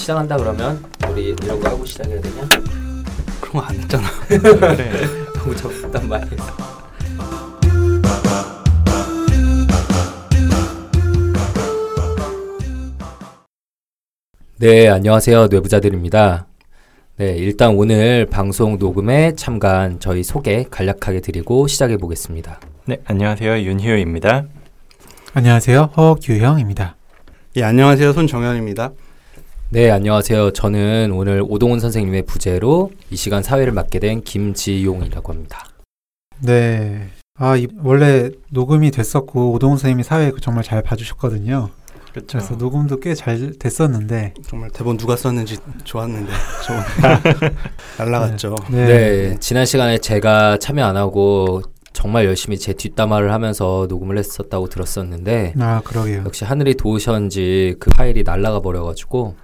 시작한다 그러면 우리 이런 거 하고 시작해야 되냐? 그런 거 안 했잖아. 그래. 너무 적단 말이야. 네, 안녕하세요. 뇌부자들입니다. 네, 일단 오늘 방송 녹음에 참가한 저희 소개 간략하게 드리고 시작해 보겠습니다. 네, 안녕하세요. 윤희우입니다. 안녕하세요. 허규형입니다. 예, 안녕하세요. 손정현입니다. 네, 안녕하세요. 저는 오늘 오동훈 선생님의 부재로 이 시간 사회를 맡게 된 김지용이라고 합니다. 네. 아, 이, 원래 녹음이 됐었고 오동훈 선생님이 사회 정말 잘 봐주셨거든요. 그렇죠. 그래서 녹음도 꽤 잘 됐었는데 정말 대본 누가 썼는지 좋았는데 좀 날라갔죠. 네. 네, 지난 시간에 제가 참여 안 하고 정말 열심히 제 뒷담화를 하면서 녹음을 했었다고 들었었는데 아, 그러게요. 역시 하늘이 도우셨는지 그 파일이 날라가 버려가지고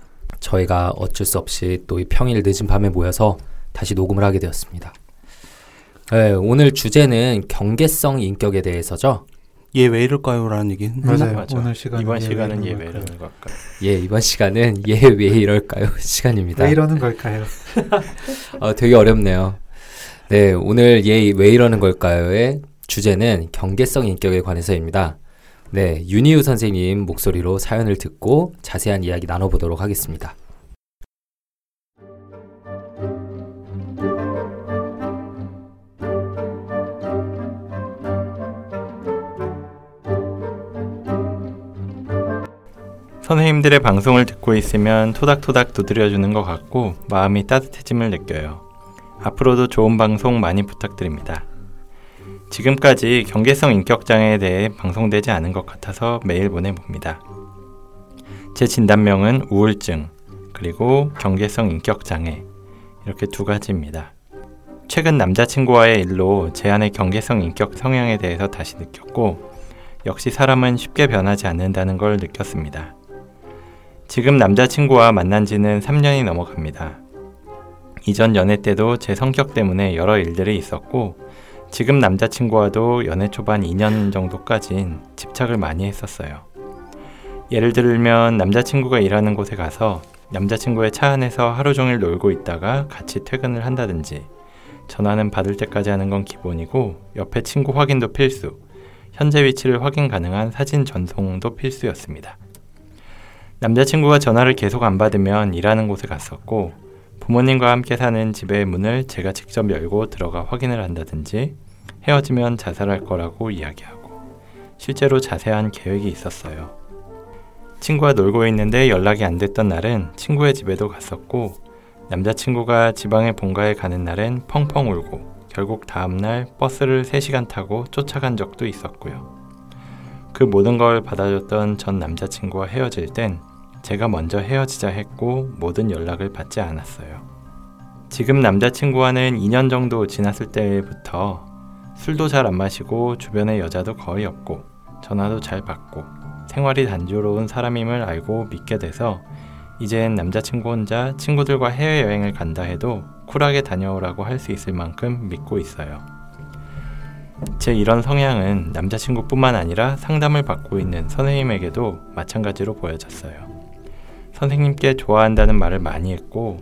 저희가 어쩔 수 없이 또 이 평일 늦은 밤에 모여서 다시 녹음을 하게 되었습니다. 네, 오늘 주제는 경계성 인격에 대해서죠. 얘왜 이럴까요?라는 얘기. 맞아요. 맞아. 오늘 시간 이번 시간은 예, 왜 이러는 걸까? 예, 이번 시간은 얘왜 이럴까요? 시간입니다. 왜 이러는 걸까요? 어, 되게 어렵네요. 네, 오늘 얘왜 이러는 걸까요의 주제는 경계성 인격에 관해서입니다. 네, 윤희우 선생님 목소리로 사연을 듣고 자세한 이야기 나눠보도록 하겠습니다. 선생님들의 방송을 듣고 있으면 토닥토닥 두드려주는 것 같고 마음이 따뜻해짐을 느껴요. 앞으로도 좋은 방송 많이 부탁드립니다. 지금까지 경계성 인격장애에 대해 방송되지 않은 것 같아서 메일 보내봅니다. 제 진단명은 우울증, 그리고 경계성 인격장애, 이렇게 두 가지입니다. 최근 남자친구와의 일로 제 안의 경계성 인격 성향에 대해서 다시 느꼈고, 역시 사람은 쉽게 변하지 않는다는 걸 느꼈습니다. 지금 남자친구와 만난 지는 3년이 넘어갑니다. 이전 연애 때도 제 성격 때문에 여러 일들이 있었고, 지금 남자친구와도 연애 초반 2년 정도까진 집착을 많이 했었어요. 예를 들면 남자친구가 일하는 곳에 가서 남자친구의 차 안에서 하루 종일 놀고 있다가 같이 퇴근을 한다든지 전화는 받을 때까지 하는 건 기본이고 옆에 친구 확인도 필수, 현재 위치를 확인 가능한 사진 전송도 필수였습니다. 남자친구가 전화를 계속 안 받으면 일하는 곳에 갔었고 부모님과 함께 사는 집의 문을 제가 직접 열고 들어가 확인을 한다든지 헤어지면 자살할 거라고 이야기하고 실제로 자세한 계획이 있었어요. 친구와 놀고 있는데 연락이 안 됐던 날은 친구의 집에도 갔었고 남자친구가 지방의 본가에 가는 날엔 펑펑 울고 결국 다음날 버스를 3시간 타고 쫓아간 적도 있었고요. 그 모든 걸 받아줬던 전 남자친구와 헤어질 땐 제가 먼저 헤어지자 했고 모든 연락을 받지 않았어요. 지금 남자친구와는 2년 정도 지났을 때부터 술도 잘 안 마시고 주변에 여자도 거의 없고 전화도 잘 받고 생활이 단조로운 사람임을 알고 믿게 돼서 이젠 남자친구 혼자 친구들과 해외여행을 간다 해도 쿨하게 다녀오라고 할 수 있을 만큼 믿고 있어요. 제 이런 성향은 남자친구뿐만 아니라 상담을 받고 있는 선생님에게도 마찬가지로 보여졌어요. 선생님께 좋아한다는 말을 많이 했고,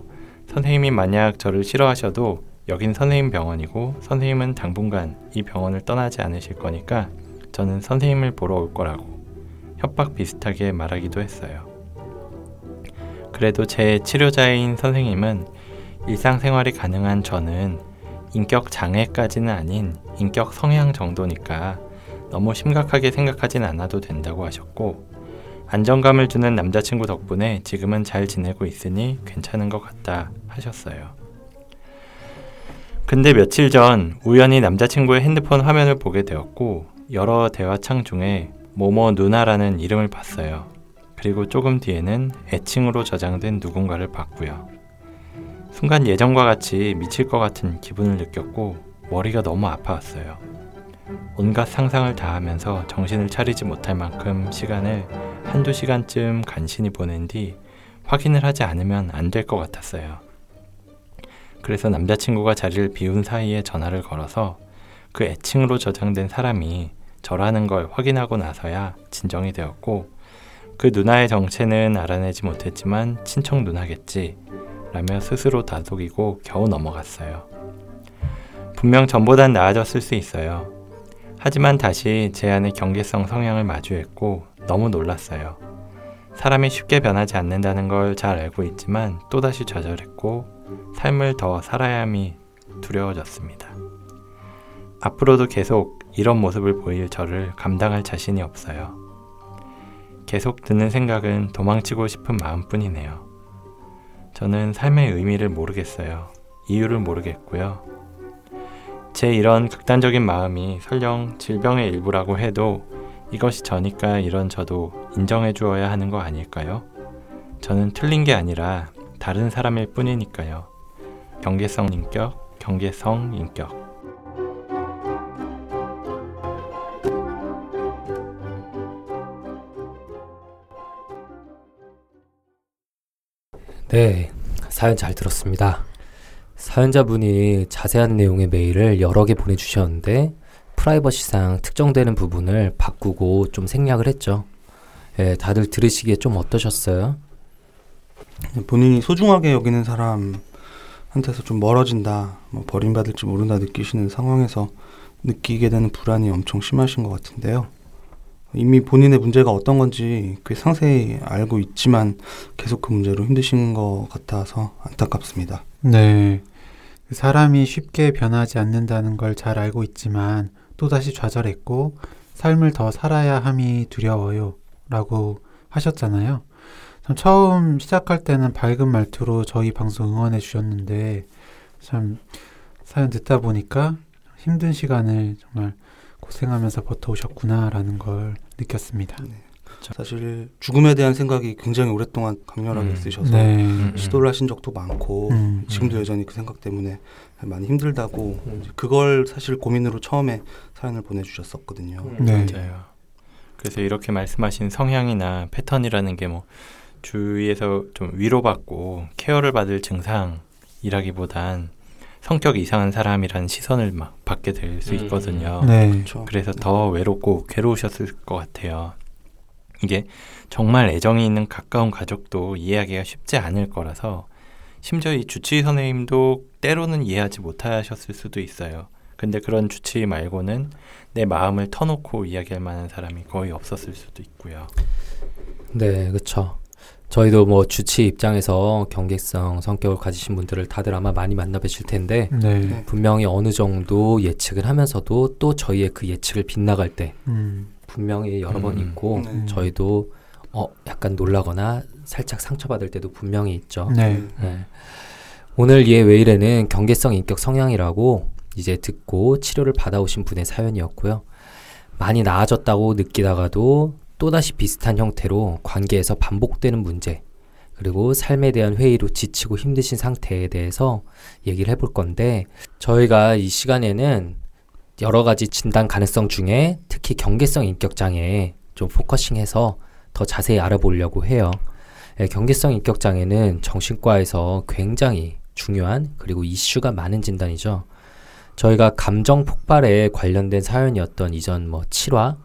선생님이 만약 저를 싫어하셔도 여긴 선생님 병원이고, 선생님은 당분간 이 병원을 떠나지 않으실 거니까 저는 선생님을 보러 올 거라고 협박 비슷하게 말하기도 했어요. 그래도 제 치료자인 선생님은 일상생활이 가능한 저는 인격 장애까지는 아닌 인격 성향 정도니까 너무 심각하게 생각하진 않아도 된다고 하셨고 안정감을 주는 남자친구 덕분에 지금은 잘 지내고 있으니 괜찮은 것 같다 하셨어요. 근데 며칠 전 우연히 남자친구의 핸드폰 화면을 보게 되었고 여러 대화창 중에 모모 누나라는 이름을 봤어요. 그리고 조금 뒤에는 애칭으로 저장된 누군가를 봤고요. 순간 예전과 같이 미칠 것 같은 기분을 느꼈고 머리가 너무 아파왔어요. 온갖 상상을 다 하면서 정신을 차리지 못할 만큼 시간을 한두 시간쯤 간신히 보낸 뒤 확인을 하지 않으면 안 될 것 같았어요. 그래서 남자친구가 자리를 비운 사이에 전화를 걸어서 그 애칭으로 저장된 사람이 저라는 걸 확인하고 나서야 진정이 되었고 그 누나의 정체는 알아내지 못했지만 친척 누나겠지 라며 스스로 다독이고 겨우 넘어갔어요. 분명 전보단 나아졌을 수 있어요. 하지만 다시 제 안의 경계성 성향을 마주했고 너무 놀랐어요. 사람이 쉽게 변하지 않는다는 걸 잘 알고 있지만 또다시 좌절했고 삶을 더 살아야 함이 두려워졌습니다. 앞으로도 계속 이런 모습을 보일 저를 감당할 자신이 없어요. 계속 드는 생각은 도망치고 싶은 마음뿐이네요. 저는 삶의 의미를 모르겠어요. 이유를 모르겠고요. 제 이런 극단적인 마음이 설령 질병의 일부라고 해도 이것이 저니까 이런 저도 인정해 주어야 하는 거 아닐까요? 저는 틀린 게 아니라 다른 사람일 뿐이니까요. 경계성 인격, 경계성 인격. 네, 사연 잘 들었습니다. 사연자분이 자세한 내용의 메일을 여러 개 보내주셨는데 프라이버시상 특정되는 부분을 바꾸고 좀 생략을 했죠. 예, 다들 들으시기에 좀 어떠셨어요? 본인이 소중하게 여기는 사람한테서 좀 멀어진다, 뭐 버림받을지 모른다 느끼시는 상황에서 느끼게 되는 불안이 엄청 심하신 것 같은데요. 이미 본인의 문제가 어떤 건지 꽤 상세히 알고 있지만 계속 그 문제로 힘드신 것 같아서 안타깝습니다. 네. 사람이 쉽게 변하지 않는다는 걸 잘 알고 있지만 또다시 좌절했고 삶을 더 살아야 함이 두려워요. 라고 하셨잖아요. 참 처음 시작할 때는 밝은 말투로 저희 방송 응원해 주셨는데 참 사연 듣다 보니까 힘든 시간을 정말 고생하면서 버텨오셨구나라는 걸 느꼈습니다. 사실 죽음에 대한 생각이 굉장히 오랫동안 강렬하게 음. 있으셔서 네. 음, 음. 시도를 하신 적도 많고 음. 지금도 여전히 그 생각 때문에 많이 힘들다고 이제 그걸 사실 고민으로 처음에 사연을 보내주셨었거든요. 네. 맞아요. 그래서 이렇게 말씀하신 성향이나 패턴이라는 게 뭐 주위에서 좀 위로받고 케어를 받을 증상이라기보단 성격 이상한 사람이라는 시선을 막 받게 될수 음. 있거든요. 네. 그렇죠. 그래서 더 외롭고 괴로우셨을 것 같아요. 이게 정말 애정이 있는 가까운 가족도 이해하기가 쉽지 않을 거라서 심지어 이 주치의 선생님도 때로는 이해하지 못하셨을 수도 있어요. 근데 그런 주치의 말고는 내 마음을 터놓고 이야기할 만한 사람이 거의 없었을 수도 있고요. 네, 그렇죠. 저희도 뭐 주치 입장에서 경계성 성격을 가지신 분들을 다들 아마 많이 만나 뵈실 텐데 네. 분명히 어느 정도 예측을 하면서도 또 저희의 그 예측을 빗나갈 때 음. 분명히 여러 번 음. 있고 네. 저희도 어 약간 놀라거나 살짝 상처받을 때도 분명히 있죠. 네. 네. 오늘 얘 웨일에는 경계성 인격 성향이라고 이제 듣고 치료를 받아오신 분의 사연이었고요. 많이 나아졌다고 느끼다가도 또다시 비슷한 형태로 관계에서 반복되는 문제, 그리고 삶에 대한 회의로 지치고 힘드신 상태에 대해서 얘기를 해볼 건데, 저희가 이 시간에는 여러 가지 진단 가능성 중에 특히 경계성 인격 장애에 좀 포커싱해서 더 자세히 알아보려고 해요. 예, 경계성 인격 장애는 정신과에서 굉장히 중요한 그리고 이슈가 많은 진단이죠. 저희가 감정 폭발에 관련된 사연이었던 이전 뭐 7화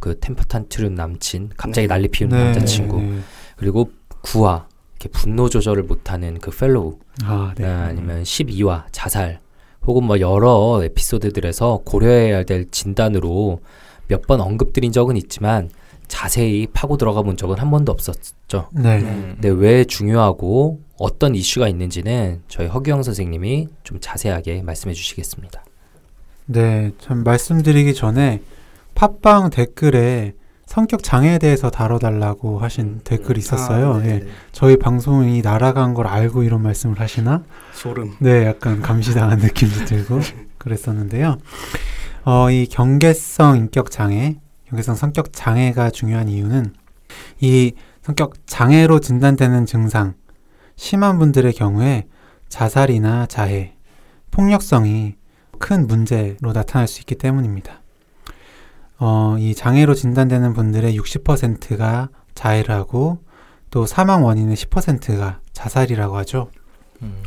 그 temper tantrum 남친 갑자기 네. 난리 피우는 네. 남자친구 네. 그리고 9화 이렇게 분노 조절을 못하는 그 fellow 아, 네. 아, 아니면 12화 자살 혹은 뭐 여러 에피소드들에서 고려해야 될 진단으로 몇 번 언급드린 적은 있지만 자세히 파고 들어가 본 적은 한 번도 없었죠. 네. 음. 근데 왜 중요하고 어떤 이슈가 있는지는 저희 허규영 선생님이 좀 자세하게 말씀해 주시겠습니다. 네, 참 말씀드리기 전에 팟빵 댓글에 성격 장애에 대해서 다뤄달라고 하신 댓글이 있었어요. 아, 네, 예. 네. 저희 방송이 날아간 걸 알고 이런 말씀을 하시나? 소름. 네, 약간 감시당한 느낌도 들고 그랬었는데요. 어, 이 경계성 인격 장애, 경계성 성격 장애가 중요한 이유는 이 성격 장애로 진단되는 증상, 심한 분들의 경우에 자살이나 자해, 폭력성이 큰 문제로 나타날 수 있기 때문입니다. 어, 이 장애로 진단되는 분들의 60%가 자해를 하고 또 사망 원인의 10%가 자살이라고 하죠. 음.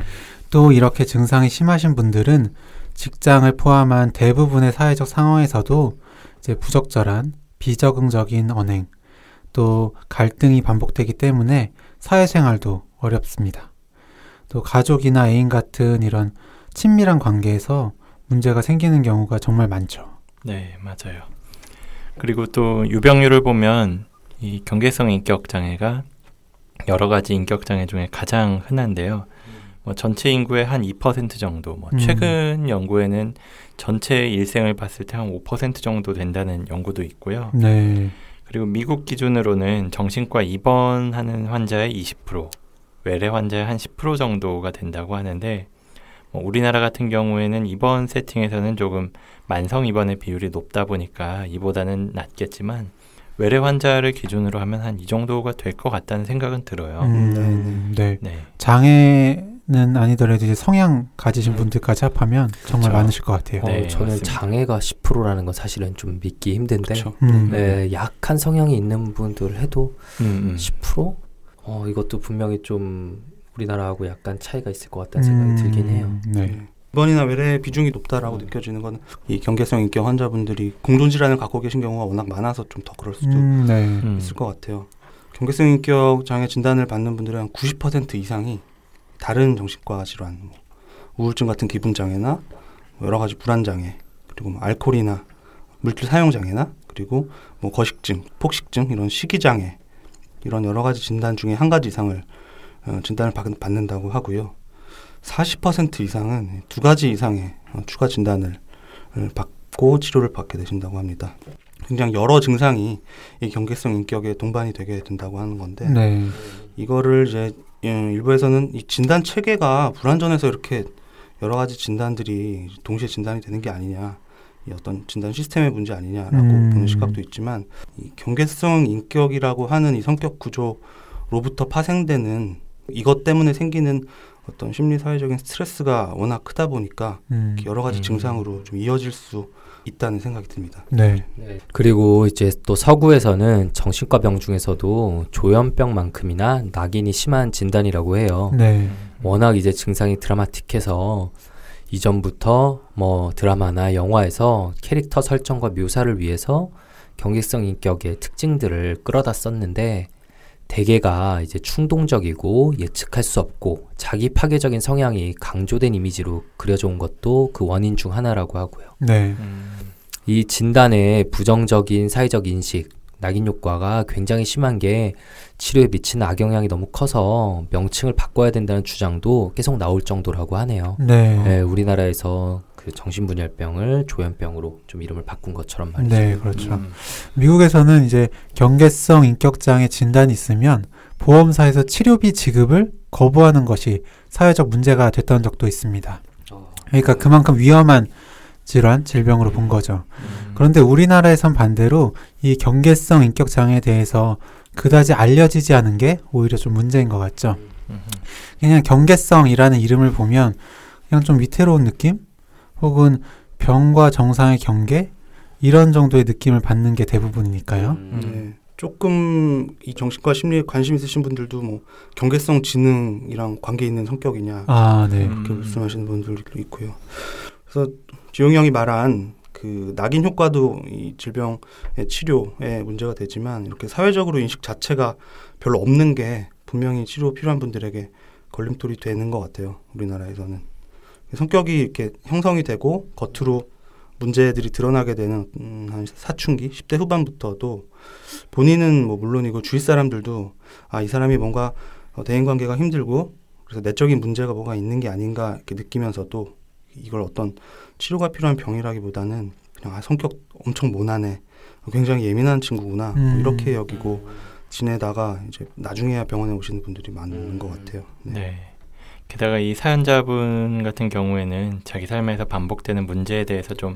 또 이렇게 증상이 심하신 분들은 직장을 포함한 대부분의 사회적 상황에서도 이제 부적절한 비적응적인 언행 또 갈등이 반복되기 때문에 사회생활도 어렵습니다. 또 가족이나 애인 같은 이런 친밀한 관계에서 문제가 생기는 경우가 정말 많죠. 네, 맞아요. 그리고 또 유병률을 보면 이 경계성 인격 장애가 여러 가지 인격 장애 중에 가장 흔한데요. 뭐 전체 인구의 한 2% 정도, 뭐 음. 최근 연구에는 전체 일생을 봤을 때 한 5% 정도 된다는 연구도 있고요. 네. 그리고 미국 기준으로는 정신과 입원하는 환자의 20%, 외래 환자의 한 10% 정도가 된다고 하는데 뭐 우리나라 같은 경우에는 입원 세팅에서는 조금 만성 입원의 비율이 높다 보니까 이보다는 낮겠지만 외래 환자를 기준으로 하면 한 이 정도가 될 것 같다는 생각은 들어요. 음, 네. 네. 장애는 아니더라도 이제 성향 가지신 분들까지 합하면 정말 그렇죠. 많으실 것 같아요. 네, 어, 저는 맞습니다. 장애가 10%라는 건 사실은 좀 믿기 힘든데. 음. 네, 약한 성향이 있는 분들 해도 음, 음. 10%? 어, 이것도 분명히 좀 우리나라하고 약간 차이가 있을 것 같다는 생각이 들긴 해요. 네. 네. 입원이나 외래 비중이 높다라고 음. 느껴지는 건 이 경계성 인격 환자분들이 공존 질환을 갖고 계신 경우가 워낙 많아서 좀 더 그럴 수도 음, 네. 음. 있을 것 같아요. 경계성 인격 장애 진단을 받는 분들의 한 90% 이상이 다른 정신과 질환, 뭐 우울증 같은 기분 장애나 뭐 여러 가지 불안 장애, 그리고 뭐 알코올이나 물질 사용 장애나 그리고 뭐 거식증, 폭식증 이런 식이 장애 이런 여러 가지 진단 중에 한 가지 이상을 어, 진단을 받, 받는다고 하고요. 40% 이상은 두 가지 이상의 어, 추가 진단을 어, 받고 치료를 받게 되신다고 합니다. 굉장히 여러 증상이 이 경계성 인격에 동반이 되게 된다고 하는 건데 네. 이거를 이제 예, 일부에서는 이 진단 체계가 불완전해서 이렇게 여러 가지 진단들이 동시에 진단이 되는 게 아니냐 이 어떤 진단 시스템의 문제 아니냐라고 음. 보는 시각도 있지만 이 경계성 인격이라고 하는 이 성격 구조로부터 파생되는 이것 때문에 생기는 어떤 심리 사회적인 스트레스가 워낙 크다 보니까 음. 여러 가지 음. 증상으로 좀 이어질 수 있다는 생각이 듭니다. 네. 그리고 이제 또 서구에서는 정신과 병 중에서도 조현병만큼이나 낙인이 심한 진단이라고 해요. 네. 워낙 이제 증상이 드라마틱해서 이전부터 뭐 드라마나 영화에서 캐릭터 설정과 묘사를 위해서 경계성 인격의 특징들을 끌어다 썼는데 대개가 이제 충동적이고 예측할 수 없고 자기 파괴적인 성향이 강조된 이미지로 그려져 온 것도 그 원인 중 하나라고 하고요. 네. 음. 이 진단의 부정적인 사회적 인식, 낙인 효과가 굉장히 심한 게 치료에 미치는 악영향이 너무 커서 명칭을 바꿔야 된다는 주장도 계속 나올 정도라고 하네요. 네. 네, 우리나라에서 그 정신분열병을 조현병으로 좀 이름을 바꾼 것처럼 말이죠. 네, 그렇죠. 음. 미국에서는 이제 경계성 인격장애 진단이 있으면 보험사에서 치료비 지급을 거부하는 것이 사회적 문제가 됐던 적도 있습니다. 그러니까 그만큼 위험한 질환, 질병으로 본 거죠. 음. 그런데 우리나라에선 반대로 이 경계성 인격 장애에 대해서 그다지 알려지지 않은 게 오히려 좀 문제인 것 같죠. 음. 그냥 경계성이라는 이름을 보면 그냥 좀 위태로운 느낌? 혹은 병과 정상의 경계? 이런 정도의 느낌을 받는 게 대부분이니까요. 음. 네. 조금 이 정신과 심리에 관심 있으신 분들도 뭐 경계성 지능이랑 관계 있는 성격이냐 아, 네. 음. 이렇게 말씀하시는 분들도 있고요. 그래서 지용이 형이 말한 그 낙인 효과도 이 질병의 치료에 문제가 되지만 이렇게 사회적으로 인식 자체가 별로 없는 게 분명히 치료 필요한 분들에게 걸림돌이 되는 것 같아요. 우리나라에서는 성격이 이렇게 형성이 되고 겉으로 문제들이 드러나게 되는 음, 한 사춘기 10대 후반부터도 본인은 뭐 물론이고 주위 사람들도 아 이 사람이 뭔가 어, 대인 관계가 힘들고 그래서 내적인 문제가 뭐가 있는 게 아닌가 이렇게 느끼면서도 이걸 어떤 치료가 필요한 병이라기보다는 그냥 아 성격 엄청 모난해 굉장히 예민한 친구구나 뭐 음. 이렇게 여기고 지내다가 이제 나중에야 병원에 오시는 분들이 많은 것 같아요. 네. 네. 게다가 이 사연자분 같은 경우에는 자기 삶에서 반복되는 문제에 대해서 좀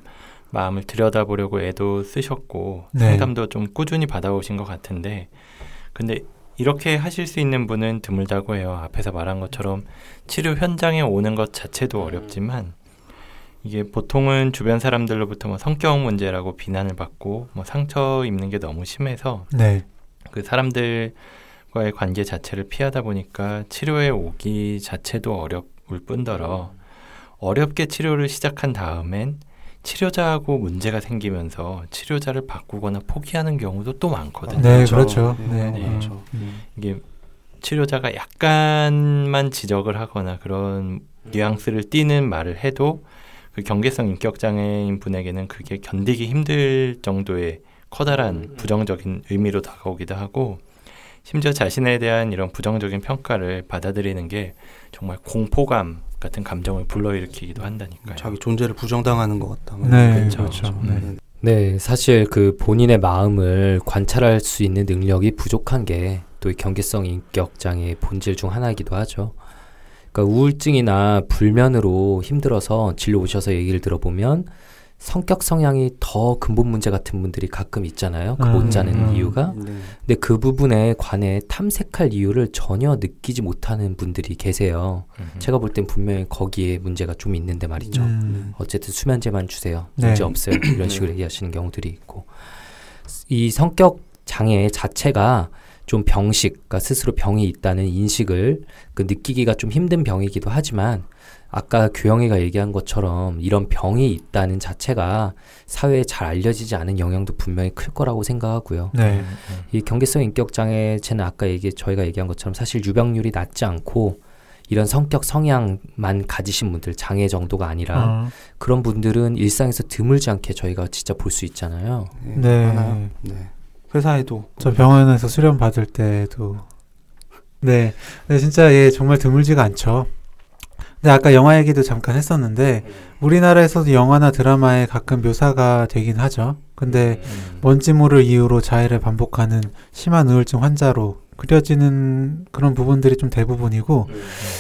마음을 들여다보려고 애도 쓰셨고 네. 상담도 좀 꾸준히 받아오신 것 같은데 근데 이렇게 하실 수 있는 분은 드물다고 해요. 앞에서 말한 것처럼 치료 현장에 오는 것 자체도 어렵지만 이게 보통은 주변 사람들로부터 뭐 성격 문제라고 비난을 받고 뭐 상처 입는 게 너무 심해서 네. 그 사람들 과의 관계 자체를 피하다 보니까 치료에 오기 자체도 어려울 뿐더러 어렵게 치료를 시작한 다음엔 치료자하고 문제가 생기면서 치료자를 바꾸거나 포기하는 경우도 또 많거든요. 네, 그렇죠. 네, 네. 그렇죠. 음. 이게 치료자가 약간만 지적을 하거나 그런 뉘앙스를 띠는 말을 해도 그 경계성 인격 장애인 분에게는 그게 견디기 힘들 정도의 커다란 부정적인 의미로 다가오기도 하고 심지어 자신에 대한 이런 부정적인 평가를 받아들이는 게 정말 공포감 같은 감정을 불러일으키기도 한다니까요. 자기 존재를 부정당하는 것 같다. 뭐 네, 이런 그렇죠. 거죠. 네. 네. 네, 사실 그 본인의 마음을 관찰할 수 있는 능력이 부족한 게또이 경계성 인격 장애의 본질 중 하나이기도 하죠. 그러니까 우울증이나 불면으로 힘들어서 진료 오셔서 얘기를 들어보면 성격 성향이 더 근본 문제 같은 분들이 가끔 있잖아요. 그못 음, 자는 음. 이유가. 네. 근데 그 부분에 관해 탐색할 이유를 전혀 느끼지 못하는 분들이 계세요. 음흠. 제가 볼 땐 분명히 거기에 문제가 좀 있는데 말이죠. 음. 어쨌든 수면제만 주세요. 네. 문제 없어요. 이런 식으로 얘기하시는 경우들이 있고 이 성격 장애 자체가 좀 병식, 그러니까 스스로 병이 있다는 인식을 그 느끼기가 좀 힘든 병이기도 하지만 아까 교영이가 얘기한 것처럼 이런 병이 있다는 자체가 사회에 잘 알려지지 않은 영향도 분명히 클 거라고 생각하고요. 네. 이 경계성 인격 장애체는 아까 얘기 저희가 얘기한 것처럼 사실 유병률이 낮지 않고 이런 성격 성향만 가지신 분들 장애 정도가 아니라 어, 그런 분들은 일상에서 드물지 않게 저희가 진짜 볼 수 있잖아요. 네. 네. 네. 회사에도 저 병원에서 수련 받을 때도 네, 네 진짜 예 정말 드물지가 않죠. 근데 아까 영화 얘기도 잠깐 했었는데 우리나라에서도 영화나 드라마에 가끔 묘사가 되긴 하죠. 근데 음. 뭔지 모를 이유로 자해를 반복하는 심한 우울증 환자로 그려지는 그런 부분들이 좀 대부분이고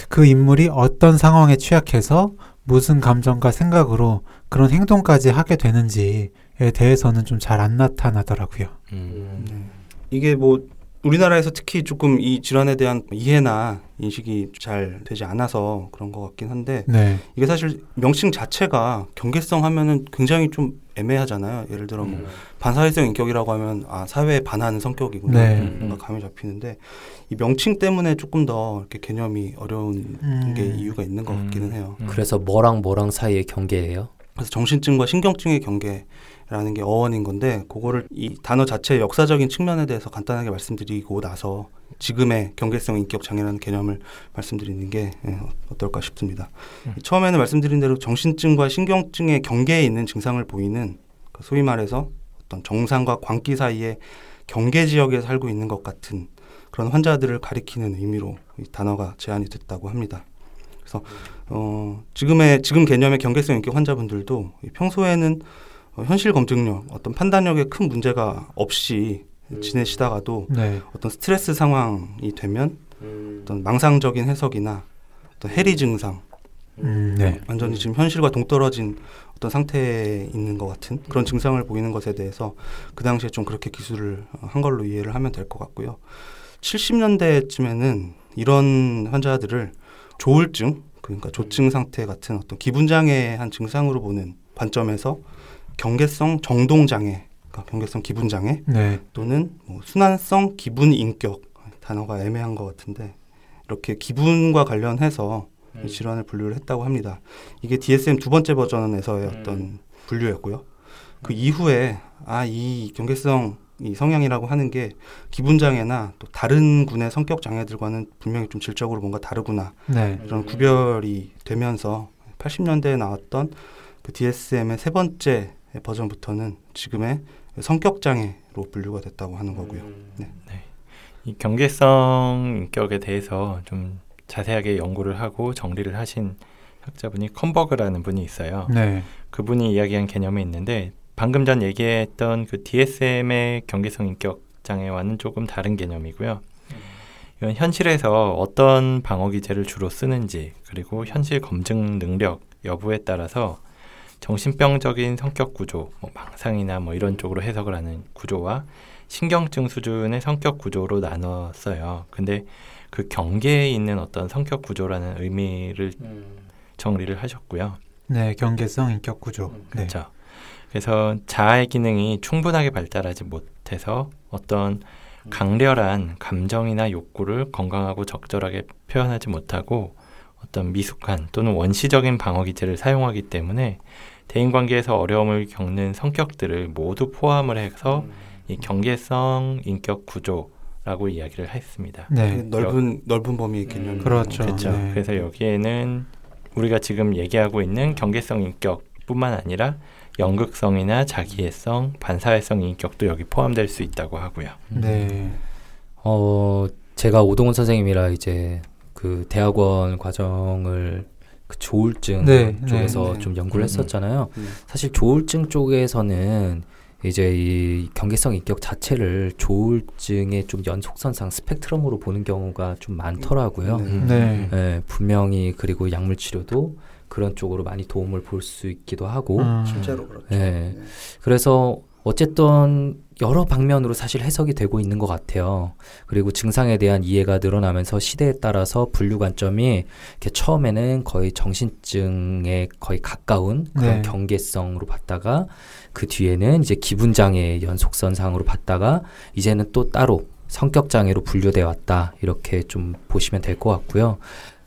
그 인물이 어떤 상황에 취약해서 무슨 감정과 생각으로 그런 행동까지 하게 되는지에 대해서는 좀 잘 안 나타나더라고요. 음. 네. 이게 뭐 우리나라에서 특히 조금 이 질환에 대한 이해나 인식이 잘 되지 않아서 그런 것 같긴 한데 네. 이게 사실 명칭 자체가 경계성 하면은 굉장히 좀 애매하잖아요. 예를 들어 음. 뭐 반사회성 인격이라고 하면 아 사회에 반하는 성격이구나 네. 뭔가 감이 잡히는데 이 명칭 때문에 조금 더 이렇게 개념이 어려운 음. 게 이유가 있는 것 같기는 해요. 음. 그래서 뭐랑 뭐랑 사이의 경계예요. 그래서 정신증과 신경증의 경계 라는 게 어원인 건데 그거를 이 단어 자체의 역사적인 측면에 대해서 간단하게 말씀드리고 나서 지금의 경계성 인격 장애라는 개념을 말씀드리는 게 예, 어떨까 싶습니다. 음. 처음에는 말씀드린 대로 정신증과 신경증의 경계에 있는 증상을 보이는 그 소위 말해서 어떤 정상과 광기 사이의 경계 지역에 살고 있는 것 같은 그런 환자들을 가리키는 의미로 이 단어가 제안이 됐다고 합니다. 그래서 어, 지금의 지금 개념의 경계성 인격 환자분들도 이 평소에는 어, 현실 검증력, 어떤 판단력에 큰 문제가 없이 지내시다가도 네. 어떤 스트레스 상황이 되면 어떤 망상적인 해석이나 어떤 해리 증상, 음, 네. 완전히 지금 현실과 동떨어진 어떤 상태에 있는 것 같은 그런 증상을 보이는 것에 대해서 그 당시에 좀 그렇게 기술을 어, 한 걸로 이해를 하면 될 것 같고요. 70년대쯤에는 이런 환자들을 조울증, 그러니까 조증 상태 같은 어떤 기분 장애의 한 증상으로 보는 관점에서 경계성 정동 장애, 그러니까 경계성 기분 장애 네. 또는 뭐 순환성 기분 인격 단어가 애매한 것 같은데 이렇게 기분과 관련해서 이 질환을 분류를 했다고 합니다. 이게 DSM 두 번째 버전에서의 어떤 분류였고요. 그 이후에 아 이 경계성 이 성향이라고 하는 게 기분 장애나 또 다른 군의 성격 장애들과는 분명히 좀 질적으로 뭔가 다르구나 네. 이런 구별이 되면서 80년대에 나왔던 그 DSM의 세 번째 버전부터는 지금의 성격 장애로 분류가 됐다고 하는 거고요. 네. 이 경계성 인격에 대해서 좀 자세하게 연구를 하고 정리를 하신 학자분이 컨버그라는 분이 있어요. 네. 그분이 이야기한 개념이 있는데 방금 전 얘기했던 그 DSM의 경계성 인격 장애와는 조금 다른 개념이고요. 이건 현실에서 어떤 방어 기제를 주로 쓰는지 그리고 현실 검증 능력 여부에 따라서 정신병적인 성격 구조, 뭐 망상이나 뭐 이런 쪽으로 해석을 하는 구조와 신경증 수준의 성격 구조로 나눴어요. 근데 그 경계에 있는 어떤 성격 구조라는 의미를 정리를 하셨고요. 네. 경계성 인격 구조. 네. 그렇죠. 그래서 자아의 기능이 충분하게 발달하지 못해서 어떤 강렬한 감정이나 욕구를 건강하고 적절하게 표현하지 못하고 어떤 미숙한 또는 원시적인 방어 기제를 사용하기 때문에 대인관계에서 어려움을 겪는 성격들을 모두 포함을 해서 이 경계성 인격 구조라고 이야기를 했습니다. 네. 넓은 넓은 범위의 개념. 그렇죠. 그렇죠. 네. 그래서 여기에는 우리가 지금 얘기하고 있는 경계성 인격뿐만 아니라 연극성이나 자기애성, 반사회성 인격도 여기 포함될 수 있다고 하고요. 네. 어, 제가 오동훈 선생님이라 이제 그 대학원 과정을 그 조울증 네, 쪽에서 네, 네. 좀 연구를 음, 했었잖아요. 음. 사실 조울증 쪽에서는 이제 이 경계성 인격 자체를 조울증의 좀 연속선상 스펙트럼으로 보는 경우가 좀 많더라고요. 네. 음. 네. 예, 분명히 그리고 약물 치료도 그런 쪽으로 많이 도움을 볼 수 있기도 하고 음. 실제로 그렇죠. 네. 그래서 어쨌든 여러 방면으로 사실 해석이 되고 있는 것 같아요. 그리고 증상에 대한 이해가 늘어나면서 시대에 따라서 분류 관점이 이렇게 처음에는 거의 정신증에 거의 가까운 그런 네. 경계성으로 봤다가 그 뒤에는 이제 기분 장애의 연속선상으로 봤다가 이제는 또 따로 성격 장애로 분류되어 왔다 이렇게 좀 보시면 될 것 같고요.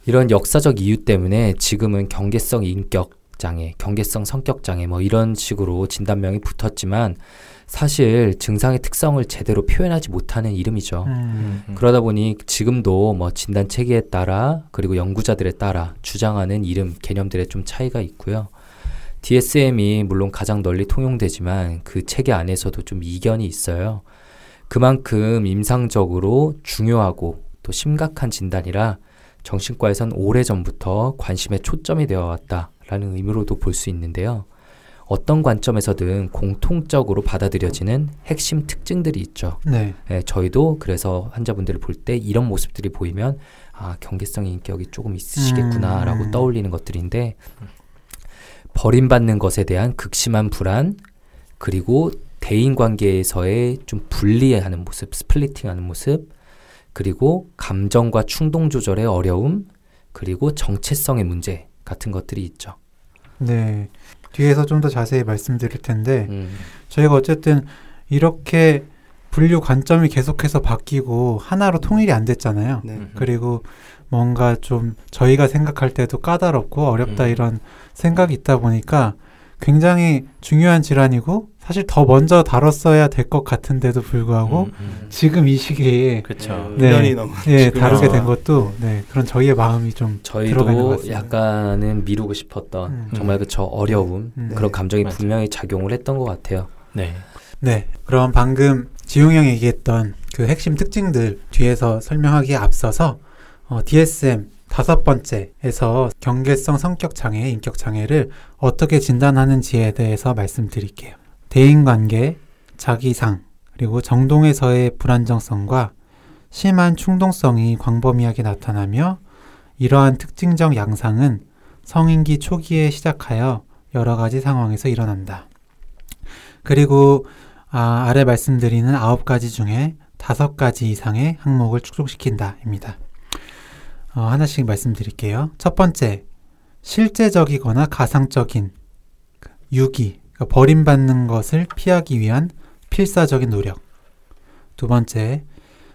이런 역사적 이유 때문에 지금은 경계성 인격 장애, 경계성 성격 장애 뭐 이런 식으로 진단명이 붙었지만 사실 증상의 특성을 제대로 표현하지 못하는 이름이죠. 음. 음. 그러다 보니 지금도 뭐 진단 체계에 따라 그리고 연구자들에 따라 주장하는 이름, 개념들의 좀 차이가 있고요. DSM이 물론 가장 널리 통용되지만 그 체계 안에서도 좀 이견이 있어요. 그만큼 임상적으로 중요하고 또 심각한 진단이라 정신과에선 오래전부터 관심의 초점이 되어 왔다 라는 의미로도 볼 수 있는데요. 어떤 관점에서든 공통적으로 받아들여지는 핵심 특징들이 있죠. 네. 예, 저희도 그래서 환자분들을 볼 때 이런 모습들이 보이면 아 경계성 인격이 조금 있으시겠구나라고 음. 떠올리는 것들인데 버림받는 것에 대한 극심한 불안 그리고 대인 관계에서의 좀 분리하는 모습, 스플리팅하는 모습 그리고 감정과 충동 조절의 어려움 그리고 정체성의 문제 같은 것들이 있죠. 네. 뒤에서 좀 더 자세히 말씀드릴 텐데 음, 저희가 어쨌든 이렇게 분류 관점이 계속해서 바뀌고 하나로 통일이 안 됐잖아요. 네. 음. 그리고 뭔가 좀 저희가 생각할 때도 까다롭고 어렵다 음. 이런 생각이 있다 보니까 굉장히 중요한 질환이고 사실 더 먼저 다뤘어야 될 것 같은데도 불구하고 음, 음. 지금 이 시기에 그렇죠. 네. 1년이 넘은 예, 다루게 어. 된 것도 네, 그런 저희의 마음이 좀 들어가는 것 저희도 같습니다. 약간은 미루고 싶었던 음. 정말 그저 어려움 음. 그런 네. 감정이 맞아요. 분명히 작용을 했던 것 같아요. 네. 네. 그럼 방금 지용 형이 얘기했던 그 핵심 특징들 뒤에서 설명하기에 앞서서 어, DSM 다섯 번째에서 경계성 성격 장애, 인격 장애를 어떻게 진단하는지에 대해서 말씀드릴게요. 대인 관계, 자기상, 그리고 정동에서의 불안정성과 심한 충동성이 광범위하게 나타나며 이러한 특징적 양상은 성인기 초기에 시작하여 여러 가지 상황에서 일어난다. 그리고 아, 아래 말씀드리는 아홉 가지 중에 다섯 가지 이상의 항목을 축소시킨다입니다. 어, 하나씩 말씀드릴게요. 첫 번째, 실제적이거나 가상적인 그 유기, 그러니까 버림받는 것을 피하기 위한 필사적인 노력. 두 번째,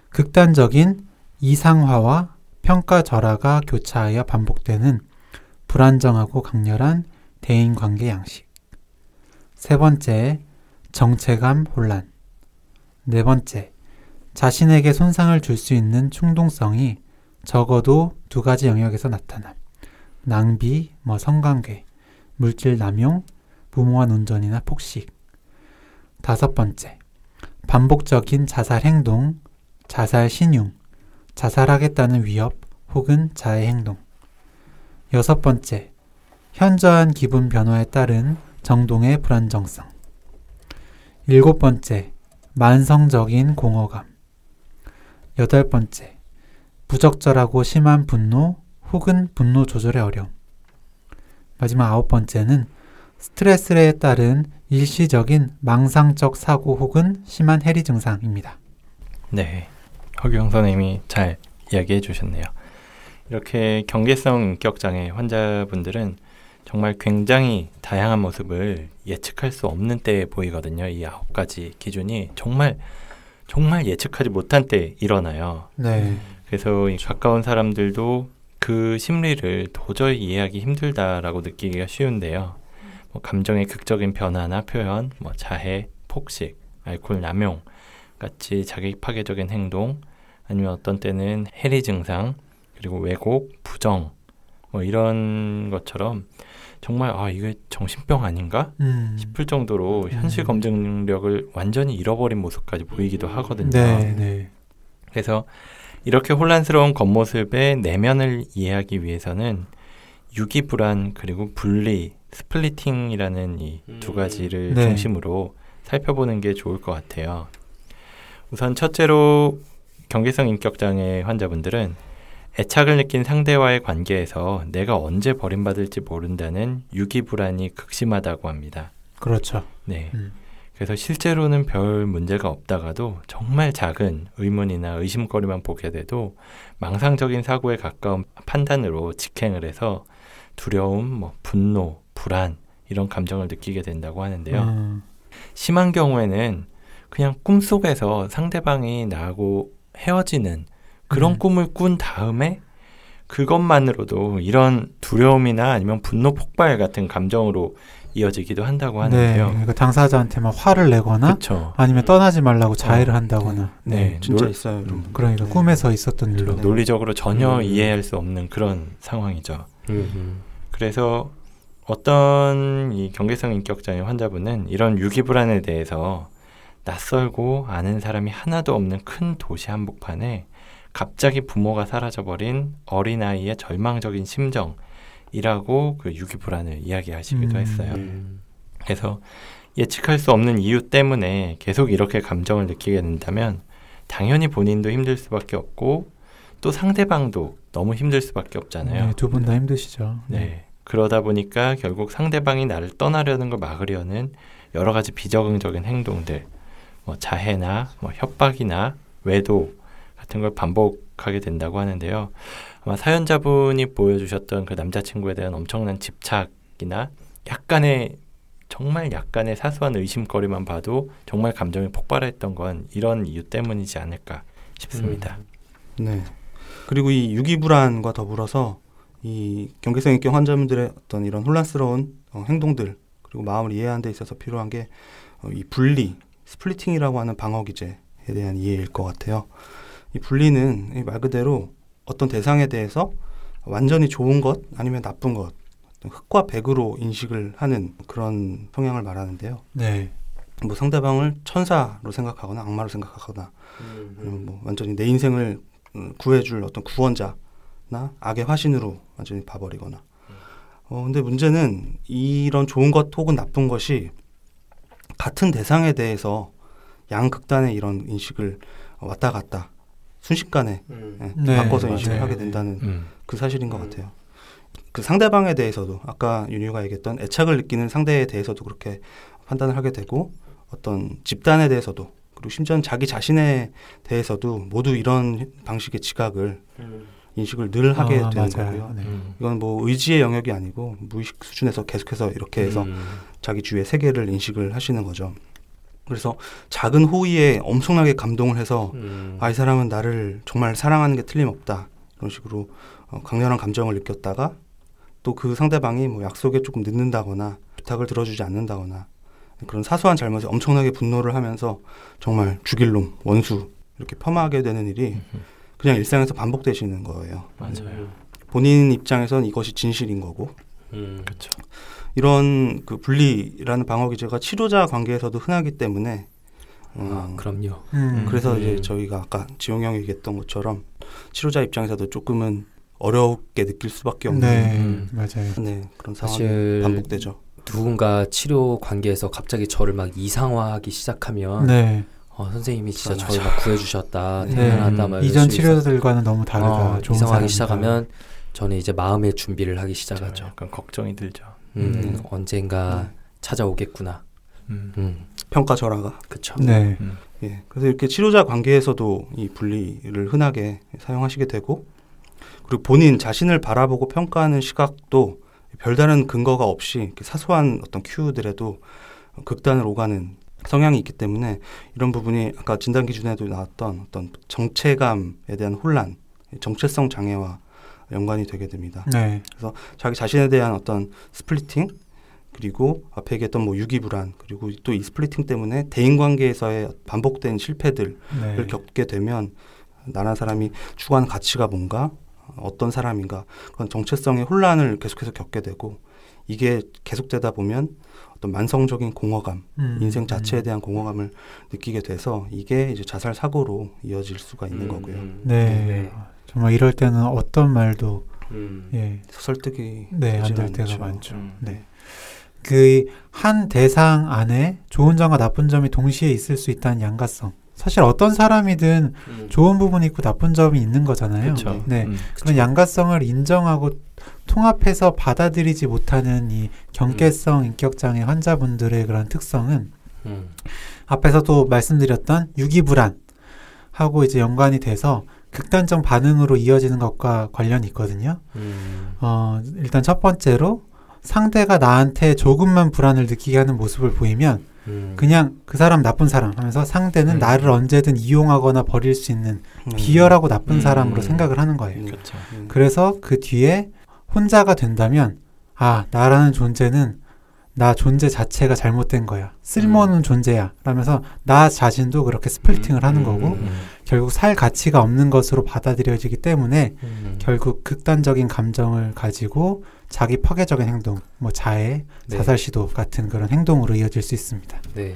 극단적인 이상화와 평가 절하가 교차하여 반복되는 불안정하고 강렬한 대인 관계 양식. 세 번째, 정체감 혼란. 네 번째, 자신에게 손상을 줄 수 있는 충동성이 적어도 두 가지 영역에서 나타남. 낭비, 뭐 성관계, 물질 남용, 무모한 운전이나 폭식. 다섯 번째, 반복적인 자살 행동, 자살 신용, 자살하겠다는 위협 혹은 자해 행동. 여섯 번째, 현저한 기분 변화에 따른 정동의 불안정성. 일곱 번째, 만성적인 공허감. 여덟 번째, 부적절하고 심한 분노 혹은 분노 조절의 어려움. 마지막 아홉 번째는 스트레스에 따른 일시적인 망상적 사고 혹은 심한 해리 증상입니다. 네. 허경 선생님이 잘 이야기해 주셨네요. 이렇게 경계성 인격 장애 환자분들은 정말 굉장히 다양한 모습을 예측할 수 없는 때에 보이거든요. 이 아홉 가지 기준이 정말 정말 예측하지 못한 때 일어나요. 네. 그래서 이 가까운 사람들도 그 심리를 도저히 이해하기 힘들다라고 느끼기가 쉬운데요. 뭐 감정의 극적인 변화나 표현, 뭐 자해, 폭식, 알코올 남용 같이 자기 파괴적인 행동, 아니면 어떤 때는 해리 증상, 그리고 왜곡, 부정, 뭐 이런 것처럼 정말 아 이게 정신병 아닌가 음. 싶을 정도로 현실 음. 검증력을 완전히 잃어버린 모습까지 보이기도 하거든요. 네, 네. 그래서 이렇게 혼란스러운 겉모습의 내면을 이해하기 위해서는 유기 불안 그리고 분리 splitting이라는 이두 음. 가지를 네. 중심으로 살펴보는 게 좋을 것 같아요. 우선 첫째로 경계성 인격 장애 환자분들은 애착을 느낀 상대와의 관계에서 내가 언제 버림받을지 모른다는 유기 불안이 극심하다고 합니다. 그렇죠. 네. 음. 그래서 실제로는 별 문제가 없다가도 정말 작은 의문이나 의심거리만 보게 돼도 망상적인 사고에 가까운 판단으로 직행을 해서 두려움, 뭐 분노, 불안 이런 감정을 느끼게 된다고 하는데요. 음. 심한 경우에는 그냥 꿈속에서 상대방이 나하고 헤어지는 그런 음. 꿈을 꾼 다음에 그것만으로도 이런 두려움이나 아니면 분노 폭발 같은 감정으로 이어지기도 한다고 네. 하는데요. 그러니까 당사자한테 막 화를 내거나 그렇죠. 아니면 떠나지 말라고 자해를 한다거나 네, 네, 진짜 놀- 있어요. 이런 분. 그러니까 네. 꿈에서 있었던 일로. 네. 논리적으로 전혀 음. 이해할 수 없는 그런 상황이죠. 음. 그래서 어떤 이 경계성 인격장애 환자분은 이런 유기 불안에 대해서 낯설고 아는 사람이 하나도 없는 큰 도시 한복판에 갑자기 부모가 사라져버린 어린아이의 절망적인 심정이라고 그 유기 불안을 이야기하시기도 음. 했어요. 음. 그래서 예측할 수 없는 이유 때문에 계속 이렇게 감정을 느끼게 된다면 당연히 본인도 힘들 수밖에 없고 또 상대방도 너무 힘들 수밖에 없잖아요. 네, 두분 다 힘드시죠. 네. 그러다 보니까 결국 상대방이 나를 떠나려는 걸 막으려는 여러 가지 비적응적인 행동들, 뭐 자해나 뭐 협박이나 외도 같은 걸 반복하게 된다고 하는데요. 아마 사연자분이 보여주셨던 그 남자친구에 대한 엄청난 집착이나 약간의 정말 약간의 사소한 의심거리만 봐도 정말 감정이 폭발했던 건 이런 이유 때문이지 않을까 싶습니다. 네. 그리고 이 유기불안과 더불어서 이 경계성 인격 환자분들의 어떤 이런 혼란스러운 어, 행동들 그리고 마음을 이해하는 데 있어서 필요한 게 어, 이 분리, 스플리팅이라고 하는 방어 기제에 대한 이해일 것 같아요. 이 분리는 이말 그대로 어떤 대상에 대해서 완전히 좋은 것 아니면 나쁜 것 어떤 흑과 백으로 인식을 하는 그런 성향을 말하는데요. 네. 뭐 상대방을 천사로 생각하거나 악마로 생각하거나 음. 아니면 뭐 완전히 내 인생을 음, 구해줄 어떤 구원자 나 악의 화신으로 완전히 봐버리거나. 어 근데 문제는 이런 좋은 것 혹은 나쁜 것이 같은 대상에 대해서 양극단의 이런 인식을 왔다 갔다 순식간에 음. 예, 네, 바꿔서 인식을 맞아요. 하게 된다는 음. 그 사실인 것 음. 같아요. 그 상대방에 대해서도 아까 윤유가 얘기했던 애착을 느끼는 상대에 대해서도 그렇게 판단을 하게 되고 어떤 집단에 대해서도 그리고 심지어는 자기 자신에 대해서도 모두 이런 방식의 지각을 음. 인식을 늘 하게 아, 되는 맞아요. 거고요. 네. 음. 이건 뭐 의지의 영역이 아니고 무의식 수준에서 계속해서 이렇게 해서 음. 자기 주위의 세계를 인식을 하시는 거죠. 그래서 작은 호의에 엄청나게 감동을 해서 음. 아이 사람은 나를 정말 사랑하는 게 틀림없다 이런 식으로 어, 강렬한 감정을 느꼈다가 또 그 상대방이 뭐 약속에 조금 늦는다거나 부탁을 들어주지 않는다거나 그런 사소한 잘못에 엄청나게 분노를 하면서 정말 죽일 놈 원수 이렇게 폄하하게 되는 일이 음. 그냥 일상에서 반복되시는 거예요. 맞아요. 본인 입장에선 이것이 진실인 거고 음. 그렇죠. 이런 그 분리라는 방어 기제가 치료자 관계에서도 흔하기 때문에 어, 아, 그럼요. 음. 그래서 음. 이제 저희가 아까 지용 형이 얘기했던 것처럼 치료자 입장에서도 조금은 어렵게 느낄 수밖에 없는 네, 음. 맞아요. 네, 그런 상황이 사실 반복되죠. 누군가 치료 관계에서 갑자기 저를 막 이상화하기 시작하면 네. 어, 선생님이 진짜 맞아. 저를 막 구해주셨다 네. 대단하다 막 이럴 이전. 치료들과는 너무 다르다. 어, 좋은 이상하기 사람이다. 시작하면 저는 이제 마음의 준비를 하기 시작하죠. 약간 걱정이 들죠. 음, 음. 언젠가 음. 찾아오겠구나. 음. 음, 평가 절하가. 그쵸. 네. 예. 그래서 이렇게 치료자 관계에서도 이 분리를 흔하게 사용하시게 되고 그리고 본인 자신을 바라보고 평가하는 시각도 별다른 근거가 없이 사소한 어떤 큐들에도 극단을 오가는 성향이 있기 때문에 이런 부분이 아까 진단 기준에도 나왔던 어떤 정체감에 대한 혼란, 정체성 장애와 연관이 되게 됩니다. 네. 자기 자신에 대한 어떤 splitting 그리고 앞에 얘기했던 뭐 유기 불안 그리고 또 이 splitting 때문에 대인 관계에서의 반복된 실패들을 네. 겪게 되면 나란 사람이 추구하는 가치가 뭔가 어떤 사람인가 그런 정체성의 혼란을 계속해서 겪게 되고 이게 계속되다 보면 어떤 만성적인 공허감 음, 인생 자체에 음. 대한 공허감을 느끼게 돼서 이게 이제 자살 사고로 이어질 수가 있는 거고요. 네. 네. 정말 이럴 때는 어떤 말도 음. 예, 설득이 네, 안 되질 될 때가. 많죠. 음. 네. 그 한 대상 안에 좋은 점과 나쁜 점이 동시에 있을 수 있다는 양가성. 사실 어떤 사람이든 음. 좋은 부분이 있고 나쁜 점이 있는 거잖아요. 그렇죠. 네. 음. 그런 양가성을 인정하고 통합해서 받아들이지 못하는 이 경계성 인격장애 환자분들의 그런 특성은 음. 앞에서도 말씀드렸던 유기불안 하고 이제 연관이 돼서 극단적 반응으로 이어지는 것과 관련이 있거든요. 음. 어, 일단 첫 번째로 상대가 나한테 조금만 불안을 느끼게 하는 모습을 보이면 음. 그냥 그 사람 나쁜 사람 하면서 상대는 음. 나를 언제든 이용하거나 버릴 수 있는 음. 비열하고 나쁜 음. 사람으로 생각을 하는 거예요. 음. 그렇죠. 음. 그래서 그 뒤에 혼자가 된다면 아 나라는 존재는 나 존재 자체가 잘못된 거야 쓸모없는 존재야 라면서 나 자신도 그렇게 스플리팅을 하는 거고 음. 결국 살 가치가 없는 것으로 받아들여지기 때문에 음. 결국 극단적인 감정을 가지고 자기 파괴적인 행동 뭐 자해 네. 자살 시도 같은 그런 행동으로 이어질 수 있습니다 네.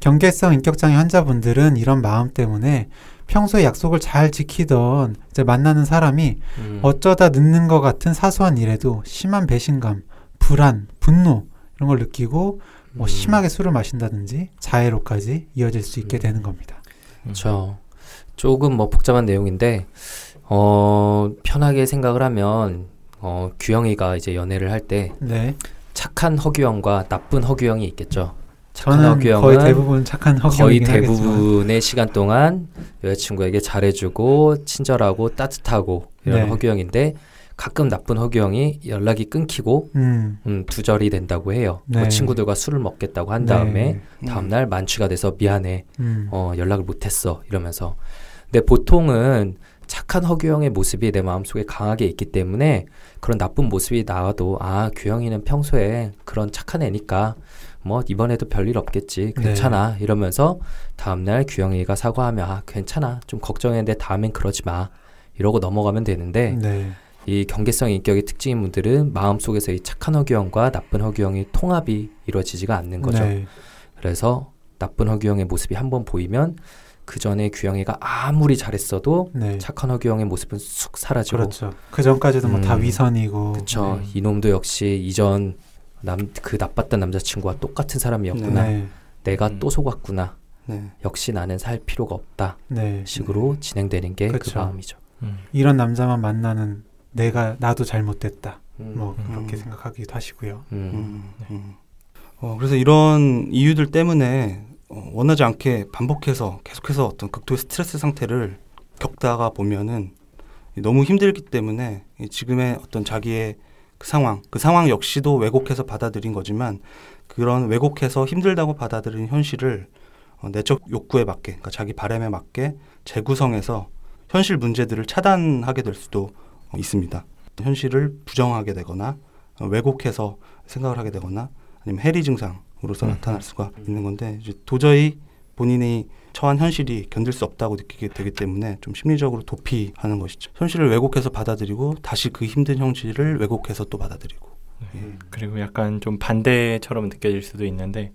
경계성 인격장애 환자분들은 이런 마음 때문에 평소에 약속을 잘 지키던 이제 만나는 사람이 음. 어쩌다 늦는 것 같은 사소한 일에도 심한 배신감, 불안, 분노 이런 걸 느끼고 뭐 음. 심하게 술을 마신다든지 자해로까지 이어질 수 있게 음. 되는 겁니다. 그렇죠. 조금 뭐 복잡한 내용인데 어 편하게 생각을 하면 어 규영이가 이제 연애를 할때 네, 착한 허규영과 나쁜 허규영이 있겠죠. 착한 저는 거의 대부분 착한 거의 허경이긴 하겠지만 대부분의 시간 동안 여자친구에게 잘해주고 친절하고 따뜻하고 이런 네. 허규영인데 가끔 나쁜 허규영이 연락이 끊기고 음, 음, 두절이 된다고 해요. 뭐 네. 친구들과 술을 먹겠다고 한 다음에 음. 다음날 만취가 돼서 미안해 음, 어, 연락을 못했어 이러면서 근데 보통은 착한 허규영의 모습이 내 마음속에 강하게 있기 때문에 그런 나쁜 모습이 나와도 아 규영이는 평소에 그런 착한 애니까 뭐 이번에도 별일 없겠지 네. 괜찮아 이러면서 다음날 규영이가 사과하면 아 괜찮아 좀 걱정했는데 다음엔 그러지 마 이러고 넘어가면 되는데 네, 이 경계성 인격의 특징인 분들은 마음속에서 이 착한 허규영과 나쁜 허규영이 통합이 이루어지지가 않는 거죠. 네, 그래서 나쁜 허규영의 모습이 한번 보이면 그 전에 규영이가 아무리 잘했어도 네. 착한 허규영의 모습은 쑥 사라지고 그렇죠. 그 전까지도 뭐다 음, 위선이고. 그쵸 네. 이놈도 역시 이전 남 그 나빴던 남자친구와 똑같은 사람이었구나 네, 내가 음. 또 속았구나 네. 역시 나는 살 필요가 없다 네. 식으로 진행되는 게 그. 마음이죠 음. 이런 남자만 만나는 내가 나도 잘못됐다. 음, 뭐 음. 그렇게 생각하기도 하시고요. 음, 음, 음. 어, 그래서 이런 이유들 때문에 어, 원하지 않게 반복해서 계속해서 어떤 극도의 스트레스 상태를 겪다가 보면은 너무 힘들기 때문에 이 지금의 어떤 자기의 그 상황, 그 상황 역시도 왜곡해서 받아들인 거지만 그런 왜곡해서 힘들다고 받아들인 현실을 어, 내적 욕구에 맞게, 그러니까 자기 바람에 맞게 재구성해서 현실 문제들을 차단하게 될 수도 어, 있습니다. 현실을 부정하게 되거나 어, 왜곡해서 생각을 하게 되거나 아니면 해리 증상으로서 음. 나타날 수가 있는 건데 도저히 본인이 처한 현실이 견딜 수 없다고 느끼게 되기 때문에 좀 심리적으로 도피하는 것이죠. 현실을 왜곡해서 받아들이고 다시 그 힘든 현실을 왜곡해서 또 받아들이고. 예. 그리고 약간 좀 반대처럼 느껴질 수도 있는데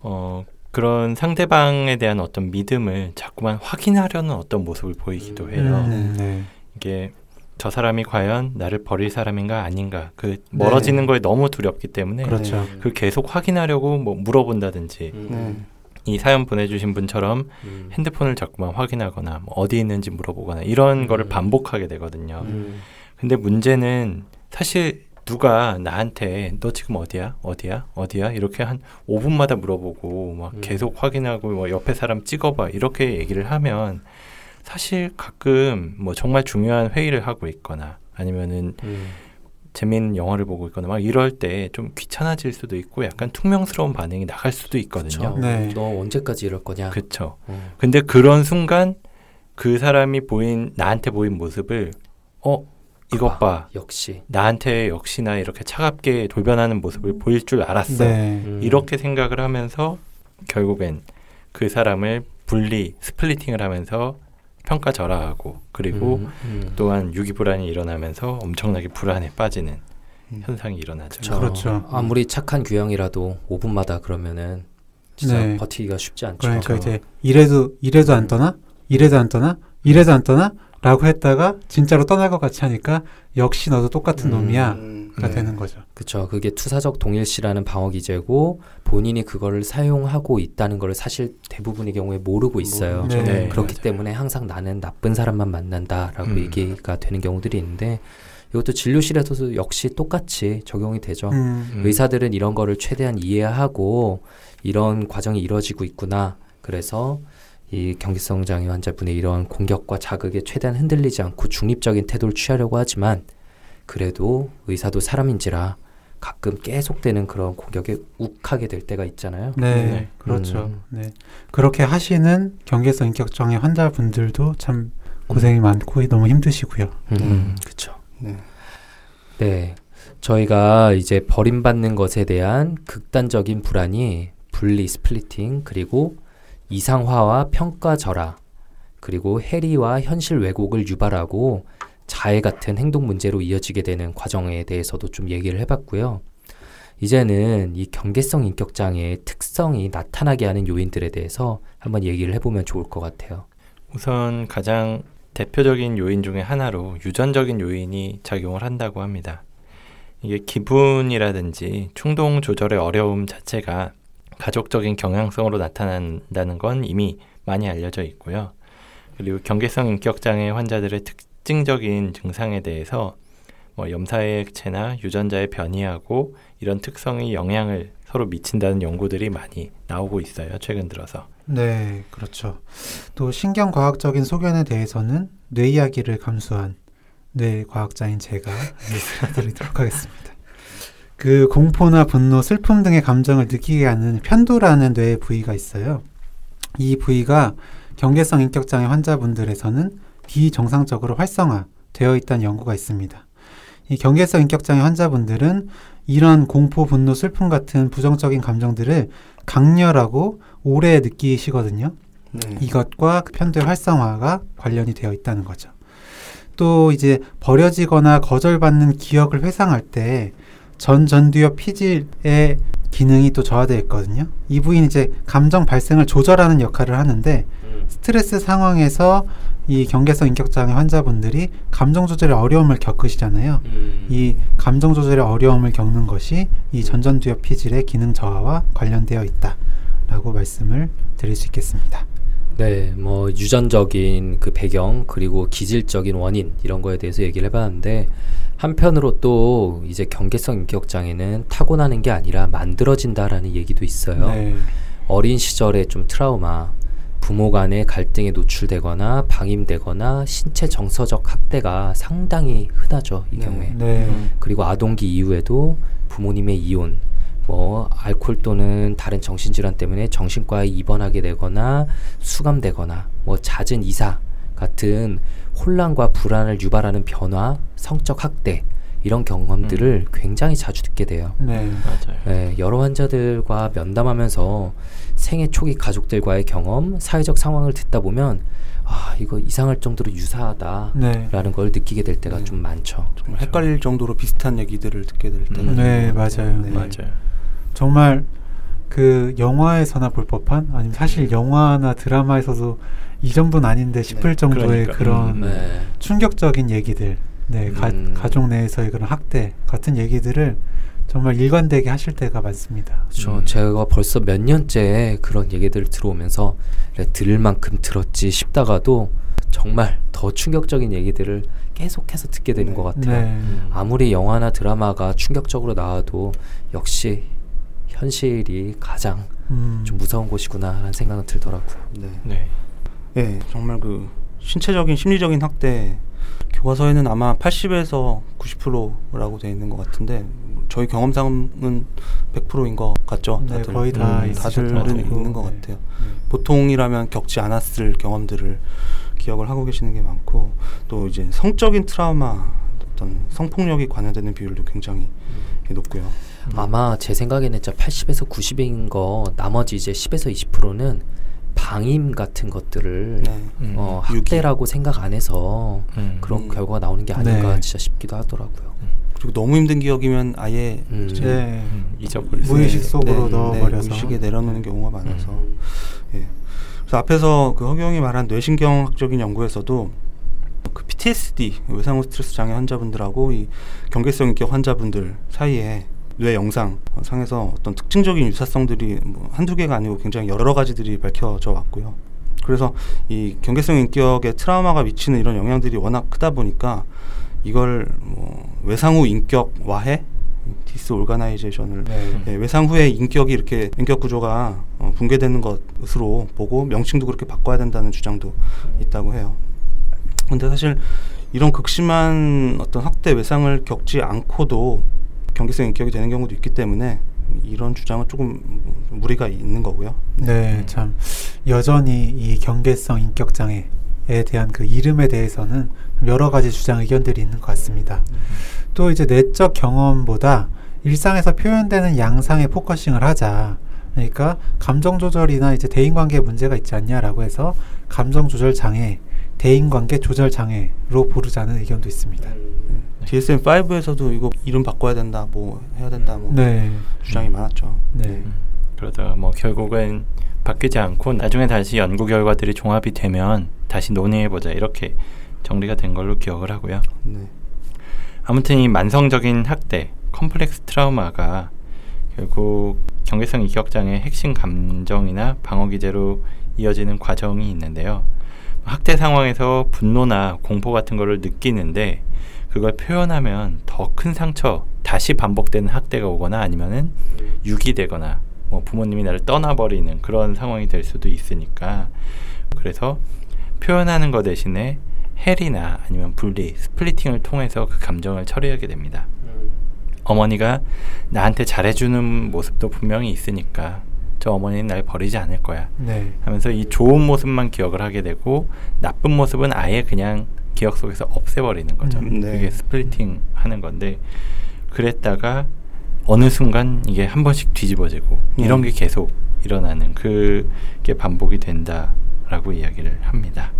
어 그런 상대방에 대한 어떤 믿음을 자꾸만 확인하려는 어떤 모습을 보이기도 해요. 음, 네. 이게 저 사람이 과연 나를 버릴 사람인가 아닌가 그 멀어지는 네. 거에 너무 두렵기 때문에 그렇죠. 네. 그걸 계속 확인하려고 뭐 물어본다든지 음, 네. 이 사연 보내주신 분처럼 음, 핸드폰을 자꾸만 확인하거나 뭐 어디 있는지 물어보거나 이런 음. 거를 반복하게 되거든요. 음, 근데 문제는 사실 누가 나한테 너 지금 어디야? 어디야? 어디야? 이렇게 한 5분마다 물어보고 막 음. 계속 확인하고 뭐 옆에 사람 찍어봐 이렇게 얘기를 하면 사실 가끔 뭐 정말 중요한 회의를 하고 있거나 아니면은 음, 재미있는 영화를 보고 있거나 막 이럴 때 좀 귀찮아질 수도 있고 약간 퉁명스러운 반응이 나갈 수도 있거든요. 네. 너 언제까지 이럴 거냐 그쵸. 어, 근데 그런 순간 그 사람이 보인 나한테 보인 모습을 어 이것 봐. 역시 나한테 역시나 이렇게 차갑게 돌변하는 모습을 보일 줄 알았어. 네. 음. 이렇게 생각을 하면서 결국엔 그 사람을 분리, 스플리팅을 하면서 평가 절하하고 그리고 음, 음. 또한 유기 불안이 일어나면서 엄청나게 불안에 빠지는 음. 현상이 일어나죠. 그렇죠. 그렇죠. 아무리 착한 규형이라도 5분마다 그러면은 진짜 네. 버티기가 쉽지 않죠. 그러니까 이제 이래도 이래도 안 떠나 이래도 안 떠나 이래도 안 떠나라고 했다가 진짜로 떠날 것 같이 하니까 역시 너도 똑같은 음. 놈이야가 음. 네. 되는 거죠. 그렇죠. 그게 투사적 동일시라는 방어 기제고 본인이 그거를 사용하고 있다는 걸 사실 대부분의 경우에 모르고 있어요. 모르죠. 네. 그렇기 맞아요. 때문에 항상 나는 나쁜 사람만 만난다라고 음. 얘기가 되는 경우들이 있는데 이것도 진료실에서도 역시 똑같이 적용이 되죠. 음. 음. 의사들은 이런 거를 최대한 이해하고 이런 과정이 이루어지고 있구나. 그래서 이 경기성 장애 환자분의 이런 공격과 자극에 최대한 흔들리지 않고 중립적인 태도를 취하려고 하지만 그래도 의사도 사람인지라 가끔 계속되는 그런 공격에 욱하게 될 때가 있잖아요. 네, 네. 그렇죠. 음. 네. 그렇게 하시는 경계성 인격장애 환자분들도 참 고생이 많고 너무 힘드시고요. 음, 음. 그렇죠. 네. 네. 저희가 이제 버림받는 것에 대한 극단적인 불안이 분리 스플리팅 그리고 이상화와 평가절하 그리고 해리와 현실 왜곡을 유발하고 자해 같은 행동 문제로 이어지게 되는 과정에 대해서도 좀 얘기를 해봤고요. 이제는 이 경계성 인격 장애의 특성이 나타나게 하는 요인들에 대해서 한번 얘기를 해보면 좋을 것 같아요. 우선 가장 대표적인 요인 중에 하나로 유전적인 요인이 작용을 한다고 합니다. 이게 기분이라든지 충동 조절의 어려움 자체가 가족적인 경향성으로 나타난다는 건 이미 많이 알려져 있고요. 그리고 경계성 인격장애 환자들의 특 징적인 증상에 대해서 뭐 염사의 액체나 유전자의 변이하고 이런 특성이 영향을 서로 미친다는 연구들이 많이 나오고 있어요. 최근 들어서. 네, 그렇죠. 또 신경 과학적인 소견에 대해서는 뇌 이야기를 감수한 뇌 과학자인 제가 말씀드리도록 하겠습니다. 그 공포나 분노, 슬픔 등의 감정을 느끼게 하는 편도라는 뇌의 부위가 있어요. 이 부위가 경계성 인격장애 환자분들에서는 비정상적으로 활성화되어 있다는 연구가 있습니다. 이 경계성 인격장애 환자분들은 이런 공포, 분노, 슬픔 같은 부정적인 감정들을 강렬하고 오래 느끼시거든요. 네. 이것과 그 편도의 활성화가 관련이 되어 있다는 거죠. 또 이제 버려지거나 거절받는 기억을 회상할 때 전전두엽 피질의 기능이 또 저하되어 있거든요. 이 부위는 이제 감정 발생을 조절하는 역할을 하는데 스트레스 상황에서 이 경계성 인격장애 환자분들이 감정 조절의 어려움을 겪으시잖아요. 이 감정 조절의 어려움을 겪는 것이 이 전전두엽 피질의 기능 저하와 관련되어 있다라고 말씀을 드릴 수 있겠습니다. 네, 뭐 유전적인 그 배경 그리고 기질적인 원인 이런 거에 대해서 얘기를 해봤는데 한편으로 또 이제 경계성 인격 장애는 타고나는 게 아니라 만들어진다라는 얘기도 있어요. 네. 어린 시절에 좀 트라우마, 부모 간의 갈등에 노출되거나 방임되거나 신체 정서적 학대가 상당히 흔하죠 이 네. 경우에. 네. 그리고 아동기 이후에도 부모님의 이혼, 뭐 알코올 또는 다른 정신질환 때문에 정신과에 입원하게 되거나 수감되거나 뭐 잦은 이사 같은 혼란과 불안을 유발하는 변화, 성적 학대 이런 경험들을 굉장히 자주 듣게 돼요. 네. 맞아요. 네, 여러 환자들과 면담하면서 생애 초기 가족들과의 경험, 사회적 상황을 듣다 보면 아 이거 이상할 정도로 유사하다라는 네. 걸 느끼게 될 때가 네. 좀 많죠. 정말 헷갈릴 정도로 비슷한 얘기들을 듣게 될 때가 음. 네. 맞아요. 네. 맞아요. 정말 그 영화에서나 볼 법한 아니면 사실 영화나 드라마에서도 이 정도는 아닌데 싶을 네, 정도의 그러니까. 그런 음. 네. 충격적인 얘기들, 네, 가, 음. 가 족 내에서의 그런 학대 같은 얘기들을 정말 일관되게 하실 때가 많습니다. 저 음. 제가 벌써 몇 년째 그런 얘기들을 들어오면서 그래, 들을 만큼 들었지 싶다가도 정말 더 충격적인 얘기들을 계속해서 듣게 되는 네. 것 같아요. 네. 아무리 영화나 드라마가 충격적으로 나와도 역시 현실이 가장 음. 좀 무서운 곳이구나라는 생각은 들더라고요. 네. 네. 예, 정말 그 신체적인 심리적인 학대 교과서에는 아마 80에서 90%라고 되어 있는 것 같은데 저희 경험상은 100%인 것 같죠. 네, 다들 거의 다 음, 같고. 있는 것 네. 같아요. 보통이라면 겪지 않았을 경험들을 기억을 하고 계시는 게 많고 또 이제 성적인 트라우마 어떤 성폭력이 관여되는 비율도 굉장히 높고요. 아마 제 생각에는 진짜 80에서 90인 거 나머지 이제 10에서 20%는 방임 같은 것들을 네. 음. 어. 학대라고 생각 안 해서 음. 그런 음. 결과가 나오는 게 아닌가 네. 진짜 싶기도 하더라고요. 그리고 너무 힘든 기억이면 아예 음. 네. 음, 잊어버릴 수 무의식. 속으로 넣어버려서. 무의식에 내려놓는 경우가 많아서 음. 예. 그래서 앞에서 그 허경이 말한 뇌신경학적인 연구에서도 그 PTSD 외상후 스트레스 장애 환자분들하고 이 경계성 인격 환자분들 사이에 뇌 영상 상에서 어떤 특징적인 유사성들이 뭐 한두 개가 아니고 굉장히 여러 가지들이 밝혀져 왔고요. 그래서 이 경계성 인격에 트라우마가 미치는 이런 영향들이 워낙 크다 보니까 이걸 뭐 외상 후 인격 와해 disorganization을 네. 예, 외상 후에 인격이 이렇게 인격 구조가 어, 붕괴되는 것으로 보고 명칭도 그렇게 바꿔야 된다는 주장도 있다고 해요. 근데 사실 이런 극심한 어떤 학대 외상을 겪지 않고도 경계성 인격이 되는 경우도 있기 때문에 이런 주장은 조금 무리가 있는 거고요. 네, 참 여전히 이 경계성 인격 장애에 대한 그 이름에 대해서는 여러 가지 주장 의견들이 있는 것 같습니다. 또 이제 내적 경험보다 일상에서 표현되는 양상에 focusing을 하자. 그러니까 감정 조절이나 이제 대인 관계 문제가 있지 않냐라고 해서 감정 조절 장애, 대인 관계 조절 장애로 부르자는 의견도 있습니다. DSM 5에서도 이거 이름 바꿔야 된다, 뭐 해야 된다, 뭐 네. 주장이 많았죠. 네. 그러다가 뭐 결국은 바뀌지 않고 나중에 다시 연구 결과들이 종합이 되면 다시 논의해 보자 이렇게 정리가 된 걸로 기억을 하고요. 네. 아무튼 이 만성적인 학대, 컴플렉스 트라우마가 결국 경계성 인격장애 핵심 감정이나 방어 기제로 이어지는 과정이 있는데요. 학대 상황에서 분노나 공포 같은 거를 느끼는데 그걸 표현하면 더 큰 상처, 다시 반복되는 학대가 오거나 아니면은 유기되거나 뭐 부모님이 나를 떠나버리는 그런 상황이 될 수도 있으니까 그래서 표현하는 것 대신에 해리나 아니면 분리, splitting을 통해서 그 감정을 처리하게 됩니다. 어머니가 나한테 잘해주는 모습도 분명히 있으니까 저 어머니는 날 버리지 않을 거야 네. 하면서 이 좋은 모습만 기억을 하게 되고 나쁜 모습은 아예 그냥 기억 속에서 없애버리는 거죠. 음, 네. 그게 splitting 하는 건데 그랬다가 어느 순간 이게 한 번씩 뒤집어지고 이런 음. 게 계속 일어나는 그게 반복이 된다라고 이야기를 합니다.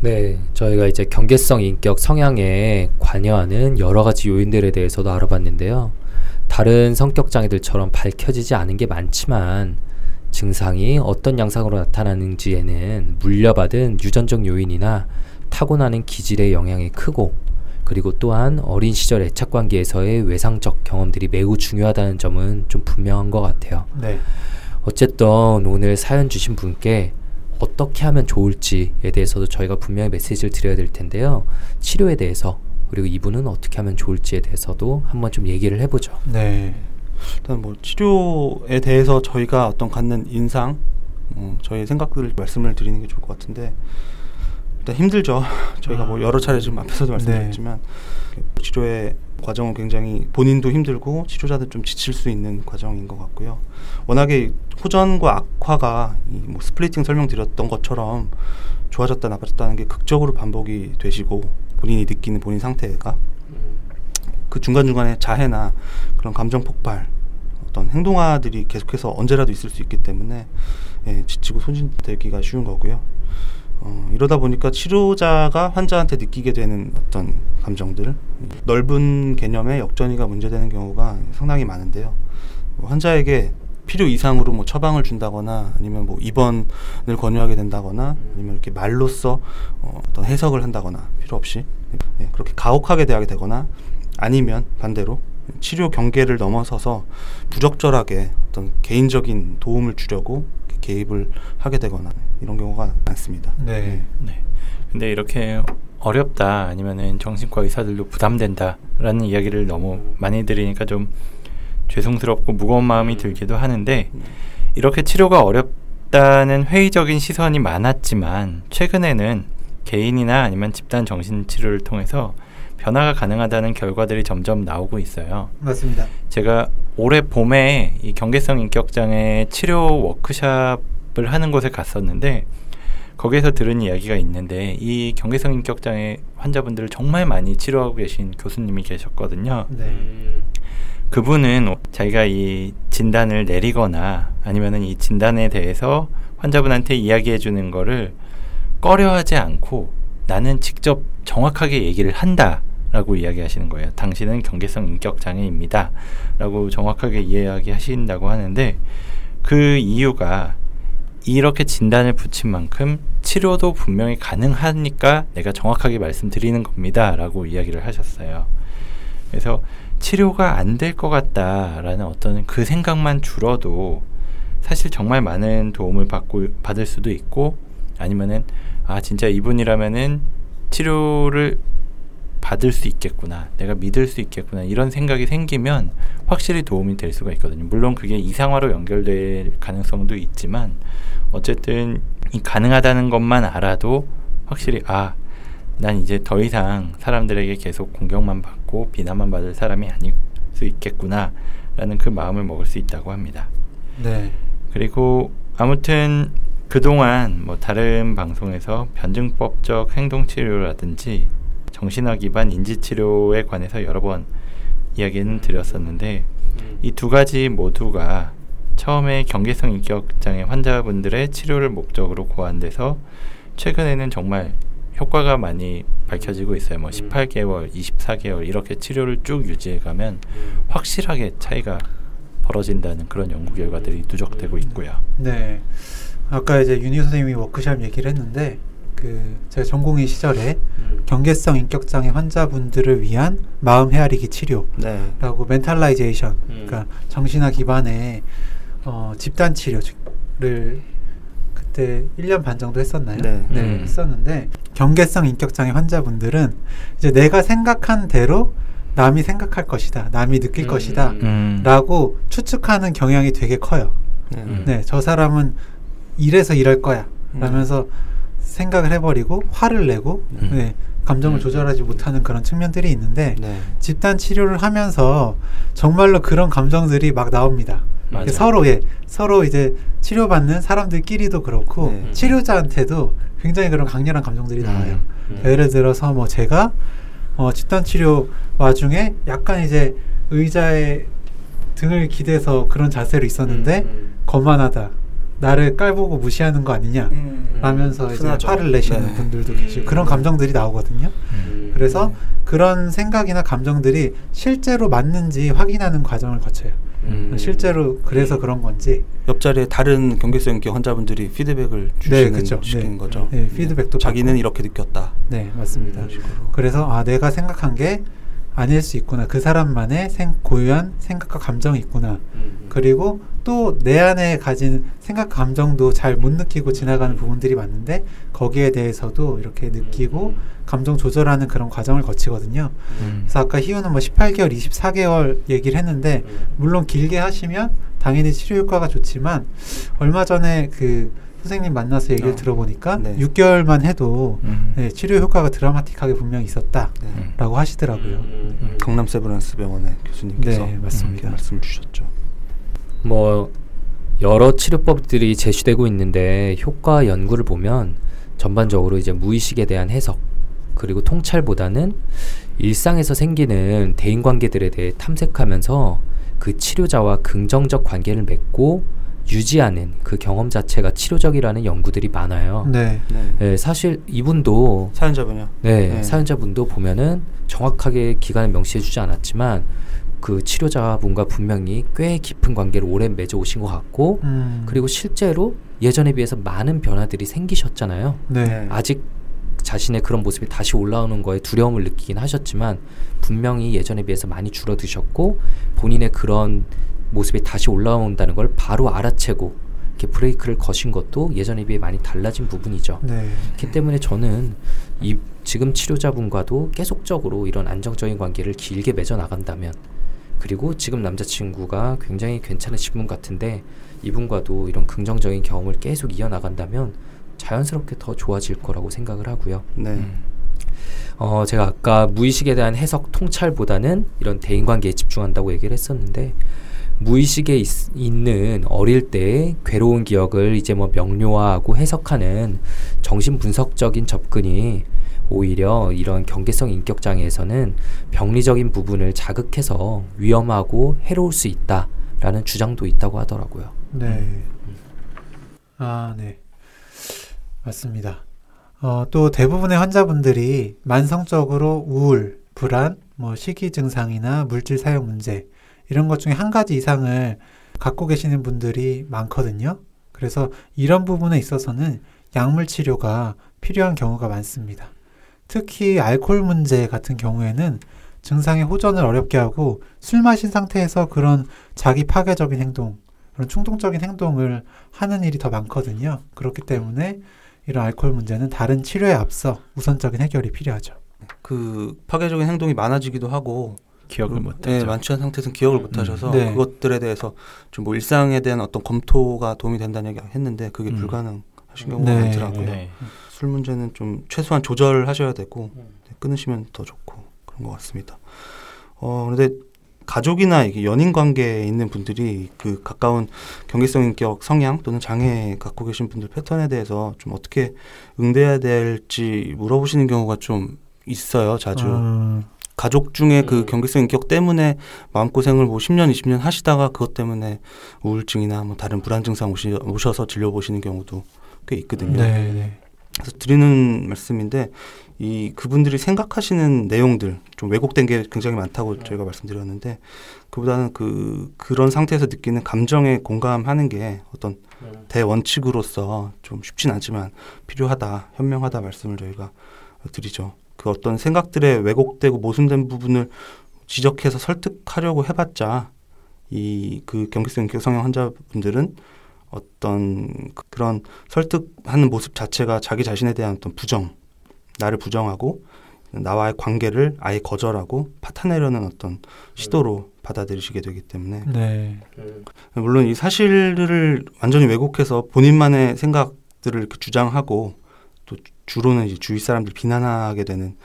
네, 저희가 이제 경계성 인격 성향에 관여하는 여러 가지 요인들에 대해서도 알아봤는데요. 다른 성격 장애들처럼 밝혀지지 않은 게 많지만 증상이 어떤 양상으로 나타나는지에는 물려받은 유전적 요인이나 타고나는 기질의 영향이 크고 그리고 또한 어린 시절 애착 관계에서의 외상적 경험들이 매우 중요하다는 점은 좀 분명한 것 같아요. 네. 어쨌든 오늘 사연 주신 분께 어떻게 하면 좋을지에 대해서도 저희가 분명히 메시지를 드려야 될 텐데요. 치료에 대해서 그리고 이분은 어떻게 하면 좋을지에 대해서도 한번 좀 얘기를 해보죠. 네. 일단 뭐 치료에 대해서 저희가 어떤 갖는 인상, 어, 저희 생각들을 말씀을 드리는 게 좋을 것 같은데 일단 힘들죠. 저희가 뭐 여러 차례 지금 앞에서도 말씀드렸지만 치료의 과정은 굉장히 본인도 힘들고 치료자들 좀 지칠 수 있는 과정인 것 같고요. 워낙에 호전과 악화가 이뭐 스플리팅 설명드렸던 것처럼 좋아졌다 나빠졌다는 게 극적으로 반복이 되시고 본인이 느끼는 본인 상태가 그 중간중간에 자해나 그런 감정 폭발 어떤 행동화들이 계속해서 언제라도 있을 수 있기 때문에 예, 지치고 소진되기가 쉬운 거고요. 어, 이러다 보니까 치료자가 환자한테 느끼게 되는 어떤 감정들 넓은 개념의 역전이가 문제되는 경우가 상당히 많은데요. 뭐 환자에게 필요 이상으로 뭐 처방을 준다거나 아니면 뭐 입원을 권유하게 된다거나 아니면 이렇게 말로써 어, 어떤 해석을 한다거나 필요 없이 예, 그렇게 가혹하게 대하게 되거나 아니면 반대로 치료 경계를 넘어서서 부적절하게 어떤 개인적인 도움을 주려고 개입을 하게 되거나 이런 경우가 많습니다. 네. 네. 근데 이렇게 어렵다 아니면은 정신과 의사들도 부담된다라는 이야기를 너무 많이 들으니까 좀 죄송스럽고 무거운 마음이 들기도 하는데 이렇게 치료가 어렵다는 회의적인 시선이 많았지만 최근에는 개인이나 아니면 집단 정신 치료를 통해서 변화가 가능하다는 결과들이 점점 나오고 있어요. 맞습니다. 제가 올해 봄에 이 경계성 인격 장애 치료 워크샵 을 하는 곳에 갔었는데 거기에서 들은 이야기가 있는데 이 경계성 인격 장애 환자분들을 정말 많이 치료하고 계신 교수님이 계셨거든요. 네. 음. 그분은 자기가 이 진단을 내리거나 아니면은 이 진단에 대해서 환자분한테 이야기해 주는 거를 꺼려하지 않고 나는 직접 정확하게 얘기를 한다 라고 이야기하시는 거예요. 당신은 경계성 인격 장애입니다. 라고 정확하게 이야기하신다고 하는데 그 이유가 이렇게 진단을 붙인 만큼 치료도 분명히 가능하니까 내가 정확하게 말씀드리는 겁니다. 라고 이야기를 하셨어요. 그래서 치료가 안 될 것 같다라는 어떤 그 생각만 줄어도 사실 정말 많은 도움을 받고 받을 수도 있고 아니면은 아 진짜 이분이라면은 치료를 받을 수 있겠구나 내가 믿을 수 있겠구나 이런 생각이 생기면 확실히 도움이 될 수가 있거든요 물론 그게 이상화로 연결될 가능성도 있지만 어쨌든 이 가능하다는 것만 알아도 확실히 아 난 이제 더 이상 사람들에게 계속 공격만 받고 비난만 받을 사람이 아닐 수 있겠구나라는 그 마음을 먹을 수 있다고 합니다. 네. 그리고 아무튼 그동안 뭐 다른 방송에서 변증법적 행동치료라든지 정신화 기반 인지치료에 관해서 여러 번 이야기는 드렸었는데 이두 가지 모두가 처음에 경계성 인격장애 환자분들의 치료를 목적으로 고안돼서 최근에는 정말 효과가 많이 밝혀지고 있어요. 뭐 18개월, 24개월 이렇게 치료를 쭉 유지해 가면 확실하게 차이가 벌어진다는 그런 연구 결과들이 누적되고 있고요. 네. 아까 이제 윤희 선생님이 워크샵 얘기를 했는데 그 제가 전공의 시절에 경계성 인격 장애 환자분들을 위한 마음 헤아리기 치료라고 네. mentalization, 음. 그러니까 정신화 기반의 어, 집단 치료를 그때 1년 반 정도 했었나요? 네. 음. 했었는데 경계성 인격 장애 환자분들은 이제 내가 생각한 대로 남이 생각할 것이다, 남이 느낄 음. 것이다. 음. 라고 추측하는 경향이 되게 커요. 네. 음. 네, 저 사람은 이래서 이럴 거야. 음. 라면서 생각을 해버리고 화를 내고 음. 네, 감정을 음. 조절하지 못하는 그런 측면들이 있는데 네. 집단 치료를 하면서 정말로 그런 감정들이 막 나옵니다. 서로 예, 서로 이제 치료받는 사람들끼리도 그렇고 네. 치료자한테도 굉장히 그런 강렬한 감정들이 나와요. 음. 예를 들어서 뭐 제가 어, 집단 치료 와중에 약간 이제 의자에 등을 기대서 그런 자세로 있었는데 음. 거만하다. 나를 깔보고 무시하는 거 아니냐. 라면서 이제 흔하죠. 화를 내시는 네. 분들도 음. 계시고 그런 감정들이 나오거든요. 음. 그래서 그런 생각이나 감정들이 실제로 맞는지 확인하는 과정을 거쳐요. 음. 실제로 그래서 그런 건지 옆자리에 다른 경계성 인격 환자분들이 피드백을 네, 주시는. 주시는 네. 거죠. 네, 피드백도 자기는 받고. 이렇게 느꼈다. 네 맞습니다. 그래서 아 내가 생각한 게 아닐 수 있구나. 그 사람만의 생, 고유한 생각과 감정이 있구나. 음. 그리고 또 내 안에 가진 생각 감정도 잘 못 느끼고 지나가는 부분들이 많은데 거기에 대해서도 이렇게 느끼고 감정 조절하는 그런 과정을 거치거든요. 음. 그래서 아까 희우는 뭐 18개월, 24개월 얘기를 했는데 물론 길게 하시면 당연히 치료 효과가 좋지만 얼마 전에 그 선생님 만나서 얘기를 어. 들어보니까 네. 6개월만 해도 음. 네, 치료 효과가 드라마틱하게 분명히 있었다라고 네. 하시더라고요. 음. 강남 세브란스 병원의 교수님께서 네, 맞습니다. 이렇게 말씀을 주셨죠. 뭐 여러 치료법들이 제시되고 있는데 효과 연구를 보면 전반적으로 이제 무의식에 대한 해석 그리고 통찰보다는 일상에서 생기는 대인 관계들에 대해 탐색하면서 그 치료자와 긍정적 관계를 맺고 유지하는 그 경험 자체가 치료적이라는 연구들이 많아요. 네. 네. 네, 사실 이분도 사연자분요. 네, 네. 사연자분도 보면은 정확하게 기간을 명시해주지 않았지만 그 치료자분과 분명히 꽤 깊은 관계를 오래 맺어 오신 것 같고 음, 그리고 실제로 예전에 비해서 많은 변화들이 생기셨잖아요. 네. 아직 자신의 그런 모습이 다시 올라오는 거에 두려움을 느끼긴 하셨지만 분명히 예전에 비해서 많이 줄어드셨고 본인의 그런 모습이 다시 올라온다는 걸 바로 알아채고 이렇게 브레이크를 거신 것도 예전에 비해 많이 달라진 부분이죠. 네. 그렇기 때문에 저는 이 지금 치료자분과도 계속적으로 이런 안정적인 관계를 길게 맺어 나간다면 그리고 지금 남자친구가 굉장히 괜찮으신 분 같은데 이분과도 이런 긍정적인 경험을 계속 이어 나간다면 자연스럽게 더 좋아질 거라고 생각을 하고요. 네. 음. 어, 제가 아까 무의식에 대한 해석 통찰보다는 이런 대인관계에 집중한다고 얘기를 했었는데 무의식에 있, 있는 어릴 때 괴로운 기억을 이제 뭐 명료화하고 해석하는 정신 분석적인 접근이 오히려 이런 경계성 인격 장애에서는 병리적인 부분을 자극해서 위험하고 해로울 수 있다라는 주장도 있다고 하더라고요. 네. 아, 네. 맞습니다. 어, 또 대부분의 환자분들이 만성적으로 우울, 불안, 뭐 식이 증상이나 물질 사용 문제 이런 것 중에 한 가지 이상을 갖고 계시는 분들이 많거든요. 그래서 이런 부분에 있어서는 약물 치료가 필요한 경우가 많습니다. 특히 알코올 문제 같은 경우에는 증상의 호전을 어렵게 하고 술 마신 상태에서 그런 자기 파괴적인 행동, 그런 충동적인 행동을 하는 일이 더 많거든요. 그렇기 때문에 이런 알코올 문제는 다른 치료에 앞서 우선적인 해결이 필요하죠. 그 파괴적인 행동이 많아지기도 하고 기억을 그, 못하죠. 네, 만취한 상태에서는 기억을 음, 못하셔서 네. 그것들에 대해서 좀 뭐 일상에 대한 어떤 검토가 도움이 된다는 얘기 했는데 그게 음. 불가능 하신 경우가 네, 많더라고요. 네. 술 문제는 좀 최소한 조절하셔야 되고 음. 네, 끊으시면 더 좋고 그런 것 같습니다. 어 근데 가족이나 이게 연인 관계에 있는 분들이 그 가까운 경계성 인격 성향 또는 장애 갖고 계신 분들 패턴에 대해서 좀 어떻게 응대해야 될지 물어보시는 경우가 좀 있어요. 자주. 음, 가족 중에 그 음. 경계성 인격 때문에 마음고생을 뭐 10년, 20년 하시다가 그것 때문에 우울증이나 뭐 다른 불안 증상 오시, 오셔서 진료 보시는 경우도 꽤 있거든요. 네, 네. 그래서 드리는 말씀인데 이 그분들이 생각하시는 내용들 좀 왜곡된 게 굉장히 많다고 저희가 말씀드렸는데 그보다는 그 그런 상태에서 느끼는 감정에 공감하는 게 어떤 대원칙으로서 좀 쉽진 않지만 필요하다 현명하다 말씀을 저희가 드리죠. 그 어떤 생각들의 왜곡되고 모순된 부분을 지적해서 설득하려고 해봤자 이 그 경계성 인격 성형 환자분들은 어떤 그- 그런 설득하는 모습 자체가 자기 자신에 대한 어떤 부정, 나를 부정하고 나와의 관계를 아예 거절하고 파탄내려는 어떤 시도로 받아들이시게 되기 때문에 네. 물론 이 사실을 완전히 왜곡해서 본인만의 생각들을 이렇게 주장하고 또 주로는 이제 주위 사람들 비난하게 되는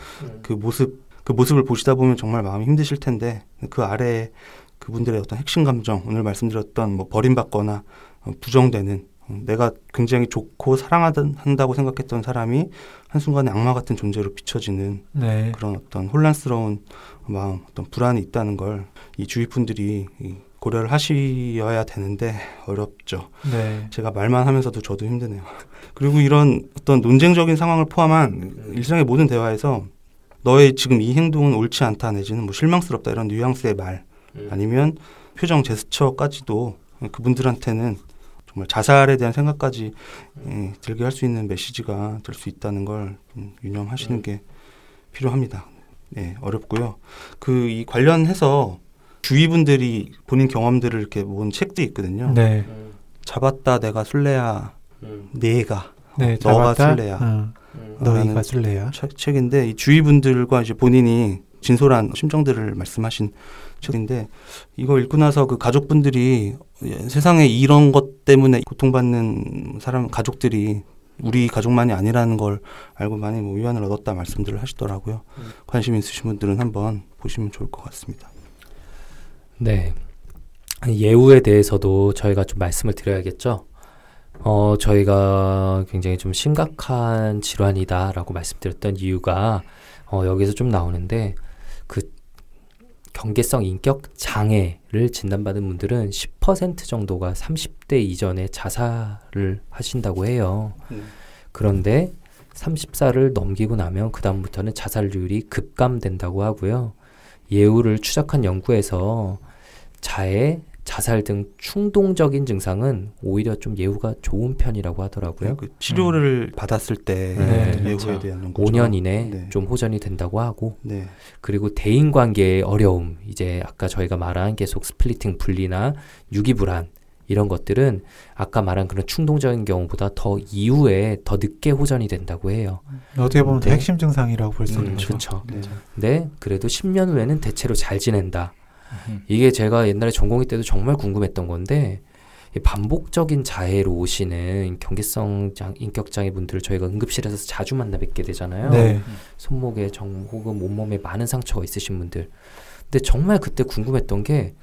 그 모습 그 모습을 보시다 보면 정말 마음이 힘드실 텐데 그 아래에 그분들의 어떤 핵심 감정 오늘 말씀드렸던 뭐 버림받거나 어, 부정되는 어, 내가 굉장히 좋고 사랑한다고 생각했던 사람이 한순간에 악마 같은 존재로 비춰지는 네. 그런 어떤 혼란스러운 마음, 어떤 불안이 있다는 걸 이 주위 분들이 이 고려를 하셔야 되는데 어렵죠. 네. 제가 말만 하면서도 저도 힘드네요. 그리고 이런 어떤 논쟁적인 상황을 포함한 일상의 모든 대화에서 너의 지금 이 행동은 옳지 않다 내지는 뭐 실망스럽다 이런 뉘앙스의 말 아니면 표정 제스처까지도 그분들한테는 정말 자살에 대한 생각까지 예, 들게 할 수 있는 메시지가 될 수 있다는 걸좀 유념하시는 게 필요합니다. 네, 어렵고요. 그 이 관련해서 주위 분들이 본인 경험들을 이렇게 모은 책도 있거든요. 네. 잡았다 내가 술래야 내가 네. 너가 잡았다. 술래야. 어, 라는 너희가 술래야. 책, 책인데 이 주위 분들과 이제 본인이 진솔한 심정들을 말씀하신 책인데 이거 읽고 나서 그 가족분들이 예, 세상에 이런 것 때문에 고통받는 사람 가족들이 우리 가족만이 아니라는 걸 알고 많이 뭐 위안을 얻었다 말씀들을 하시더라고요. 관심 있으신 분들은 한번 보시면 좋을 것 같습니다. 네. 예우에 대해서도 저희가 좀 말씀을 드려야겠죠. 어, 저희가 굉장히 좀 심각한 질환이다라고 말씀드렸던 이유가 어, 여기서 좀 나오는데 그 경계성 인격 장애를 진단받은 분들은 10% 정도가 30대 이전에 자살을 하신다고 해요. 음. 그런데 30살을 넘기고 나면 그다음부터는 자살률이 급감된다고 하고요. 예우를 추적한 연구에서 자해, 자살 등 충동적인 증상은 오히려 좀 예후가 좋은 편이라고 하더라고요. 그 치료를 받았을 때 네, 예후에 그렇죠. 대한 연구죠. 5년 이내 네. 좀 호전이 된다고 하고 네. 그리고 대인 관계의 어려움 이제 아까 저희가 말한 계속 스플리팅 분리나 유기 불안 이런 것들은 아까 말한 그런 충동적인 경우보다 더 이후에 더 늦게 호전이 된다고 해요. 어떻게 보면 더 네. 핵심 증상이라고 볼수 음, 있죠. 그렇죠. 네. 근데 그래도 10년 후에는 대체로 잘 지낸다. 음. 이게 제가 옛날에 전공의 때도 정말 궁금했던 건데 이 반복적인 자해로 오시는 경계성 장, 인격 장애 분들을 저희가 응급실에서 자주 만나 뵙게 되잖아요. 네. 손목에 정 혹은 온몸에 많은 상처가 있으신 분들. 근데 정말 그때 궁금했던 게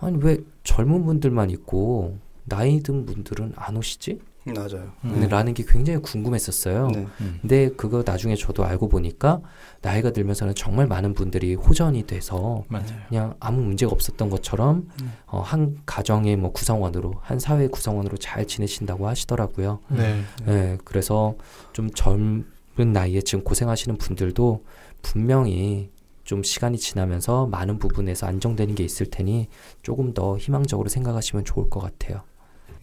아니 왜 젊은 분들만 있고 나이 든 분들은 안 오시지? 맞아요. 음. 네. 라는 게 굉장히 궁금했었어요. 네. 음. 근데 그거 나중에 저도 알고 보니까 나이가 들면서는 정말 많은 분들이 호전이 돼서 맞아요. 그냥 아무 문제가 없었던 것처럼 음. 어, 한 가정의 뭐 구성원으로 한 사회 구성원으로 잘 지내신다고 하시더라고요. 네. 네, 그래서 좀 젊은 나이에 지금 고생하시는 분들도 분명히 좀 시간이 지나면서 많은 부분에서 안정되는 게 있을 테니 조금 더 희망적으로 생각하시면 좋을 것 같아요.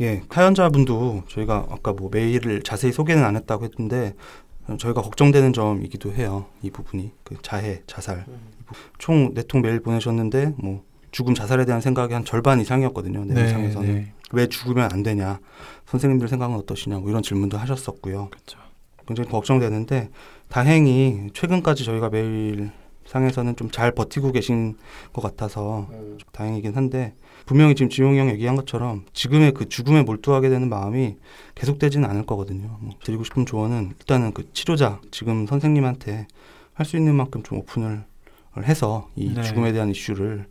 예, 사연자분도 저희가 아까 뭐 메일을 자세히 소개는 안 했다고 했는데 어, 저희가 걱정되는 점이기도 해요. 이 부분이 그 자해, 자살. 총 네 통 메일 보내셨는데 뭐 죽음 자살에 대한 생각이 한 절반 이상이었거든요. 네. 내용상에서는 네. 왜 죽으면 안 되냐, 선생님들 생각은 어떠시냐, 뭐 이런 질문도 하셨었고요. 그렇죠. 굉장히 걱정되는데 다행히 최근까지 저희가 메일 상에서는 좀 잘 버티고 계신 것 같아서 다행이긴 한데 분명히 지금 지용이 형 얘기한 것처럼 지금의 그 죽음에 몰두하게 되는 마음이 계속되지는 않을 거거든요. 뭐 드리고 싶은 조언은 일단은 그 치료자 지금 선생님한테 할 수 있는 만큼 좀 오픈을 해서 이 네. 죽음에 대한 이슈를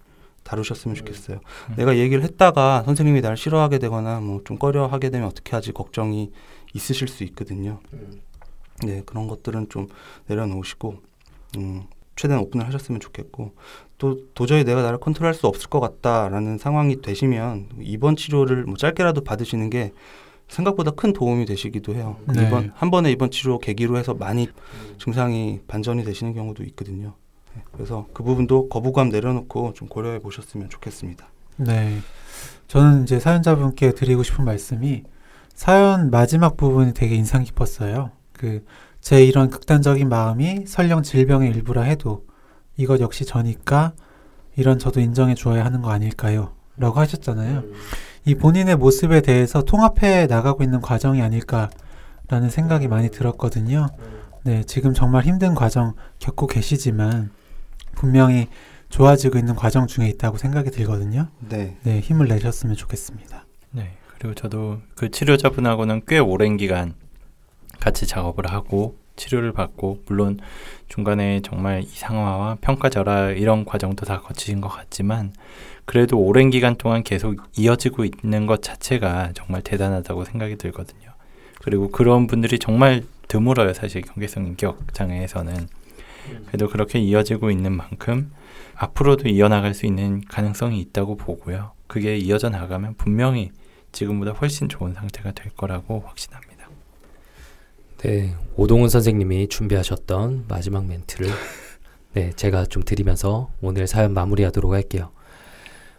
다루셨으면 좋겠어요. 음. 내가 얘기를 했다가 선생님이 날 싫어하게 되거나 뭐 좀 꺼려하게 되면 어떻게 하지 걱정이 있으실 수 있거든요. 네 그런 것들은 좀 내려놓으시고 음, 최대한 오픈을 하셨으면 좋겠고 또 도저히 내가 나를 컨트롤할 수 없을 것 같다라는 상황이 되시면 입원 치료를 뭐 짧게라도 받으시는 게 생각보다 큰 도움이 되시기도 해요. 네. 이번 한 번의 이번 치료 계기로 해서 많이 증상이 반전이 되시는 경우도 있거든요. 네, 그래서 그 부분도 거부감 내려놓고 좀 고려해 보셨으면 좋겠습니다. 네. 저는 이제 사연자분께 드리고 싶은 말씀이 사연 마지막 부분이 되게 인상 깊었어요. 그 제 이런 극단적인 마음이 설령 질병의 일부라 해도 이것 역시 저니까 이런 저도 인정해 주어야 하는 거 아닐까요? 라고 하셨잖아요. 이 본인의 모습에 대해서 통합해 나가고 있는 과정이 아닐까라는 생각이 많이 들었거든요. 네, 지금 정말 힘든 과정 겪고 계시지만 분명히 좋아지고 있는 과정 중에 있다고 생각이 들거든요. 네, 네, 힘을 내셨으면 좋겠습니다. 네. 그리고 저도 그 치료자분하고는 꽤 오랜 기간 같이 작업을 하고 치료를 받고 물론 중간에 정말 이상화와 평가절하 이런 과정도 다 거치신 것 같지만 그래도 오랜 기간 동안 계속 이어지고 있는 것 자체가 정말 대단하다고 생각이 들거든요. 그리고 그런 분들이 정말 드물어요. 사실 경계성 인격 장애에서는 그래도 그렇게 이어지고 있는 만큼 앞으로도 이어나갈 수 있는 가능성이 있다고 보고요. 그게 이어져 나가면 분명히 지금보다 훨씬 좋은 상태가 될 거라고 확신합니다. 네, 오동훈 선생님이 준비하셨던 마지막 멘트를 네, 제가 좀 드리면서 오늘 사연 마무리하도록 할게요.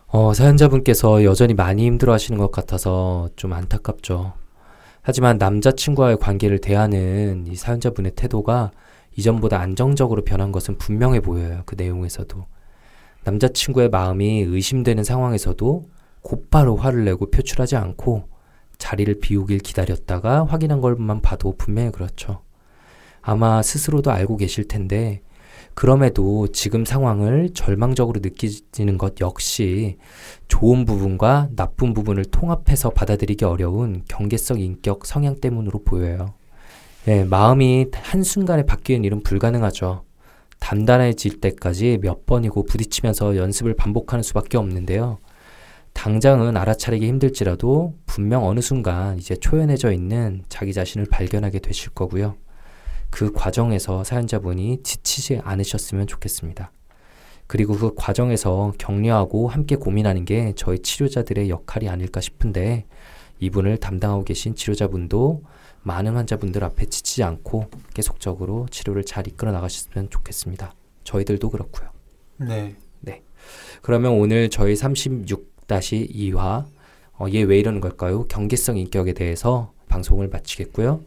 어, 사연자분께서 여전히 많이 힘들어 하시는 것 같아서 좀 안타깝죠. 하지만 남자친구와의 관계를 대하는 이 사연자분의 태도가 이전보다 안정적으로 변한 것은 분명해 보여요. 그 내용에서도. 남자친구의 마음이 의심되는 상황에서도 곧바로 화를 내고 표출하지 않고 자리를 비우길 기다렸다가 확인한 것만 봐도 분명히 그렇죠. 아마 스스로도 알고 계실 텐데, 그럼에도 지금 상황을 절망적으로 느끼는 것 역시 좋은 부분과 나쁜 부분을 통합해서 받아들이기 어려운 경계성 인격 성향 때문으로 보여요. 예, 마음이 한순간에 바뀌는 일은 불가능하죠. 단단해질 때까지 몇 번이고 부딪히면서 연습을 반복하는 수밖에 없는데요. 당장은 알아차리기 힘들지라도 분명 어느 순간 이제 초연해져 있는 자기 자신을 발견하게 되실 거고요. 그 과정에서 사연자분이 지치지 않으셨으면 좋겠습니다. 그리고 그 과정에서 격려하고 함께 고민하는 게 저희 치료자들의 역할이 아닐까 싶은데 이분을 담당하고 계신 치료자분도 많은 환자분들 앞에 지치지 않고 계속적으로 치료를 잘 이끌어 나가셨으면 좋겠습니다. 저희들도 그렇고요. 네. 그러면 오늘 저희 36-2화 어, 얘 왜 이러는 걸까요? 경계성 인격에 대해서 방송을 마치겠고요.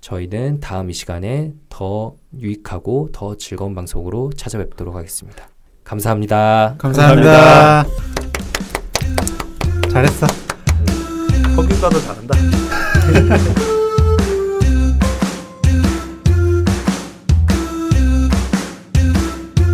저희는 다음 이 시간에 더 유익하고 더 즐거운 방송으로 찾아뵙도록 하겠습니다. 감사합니다. 감사합니다. 잘했어. 허균가도 잘한다.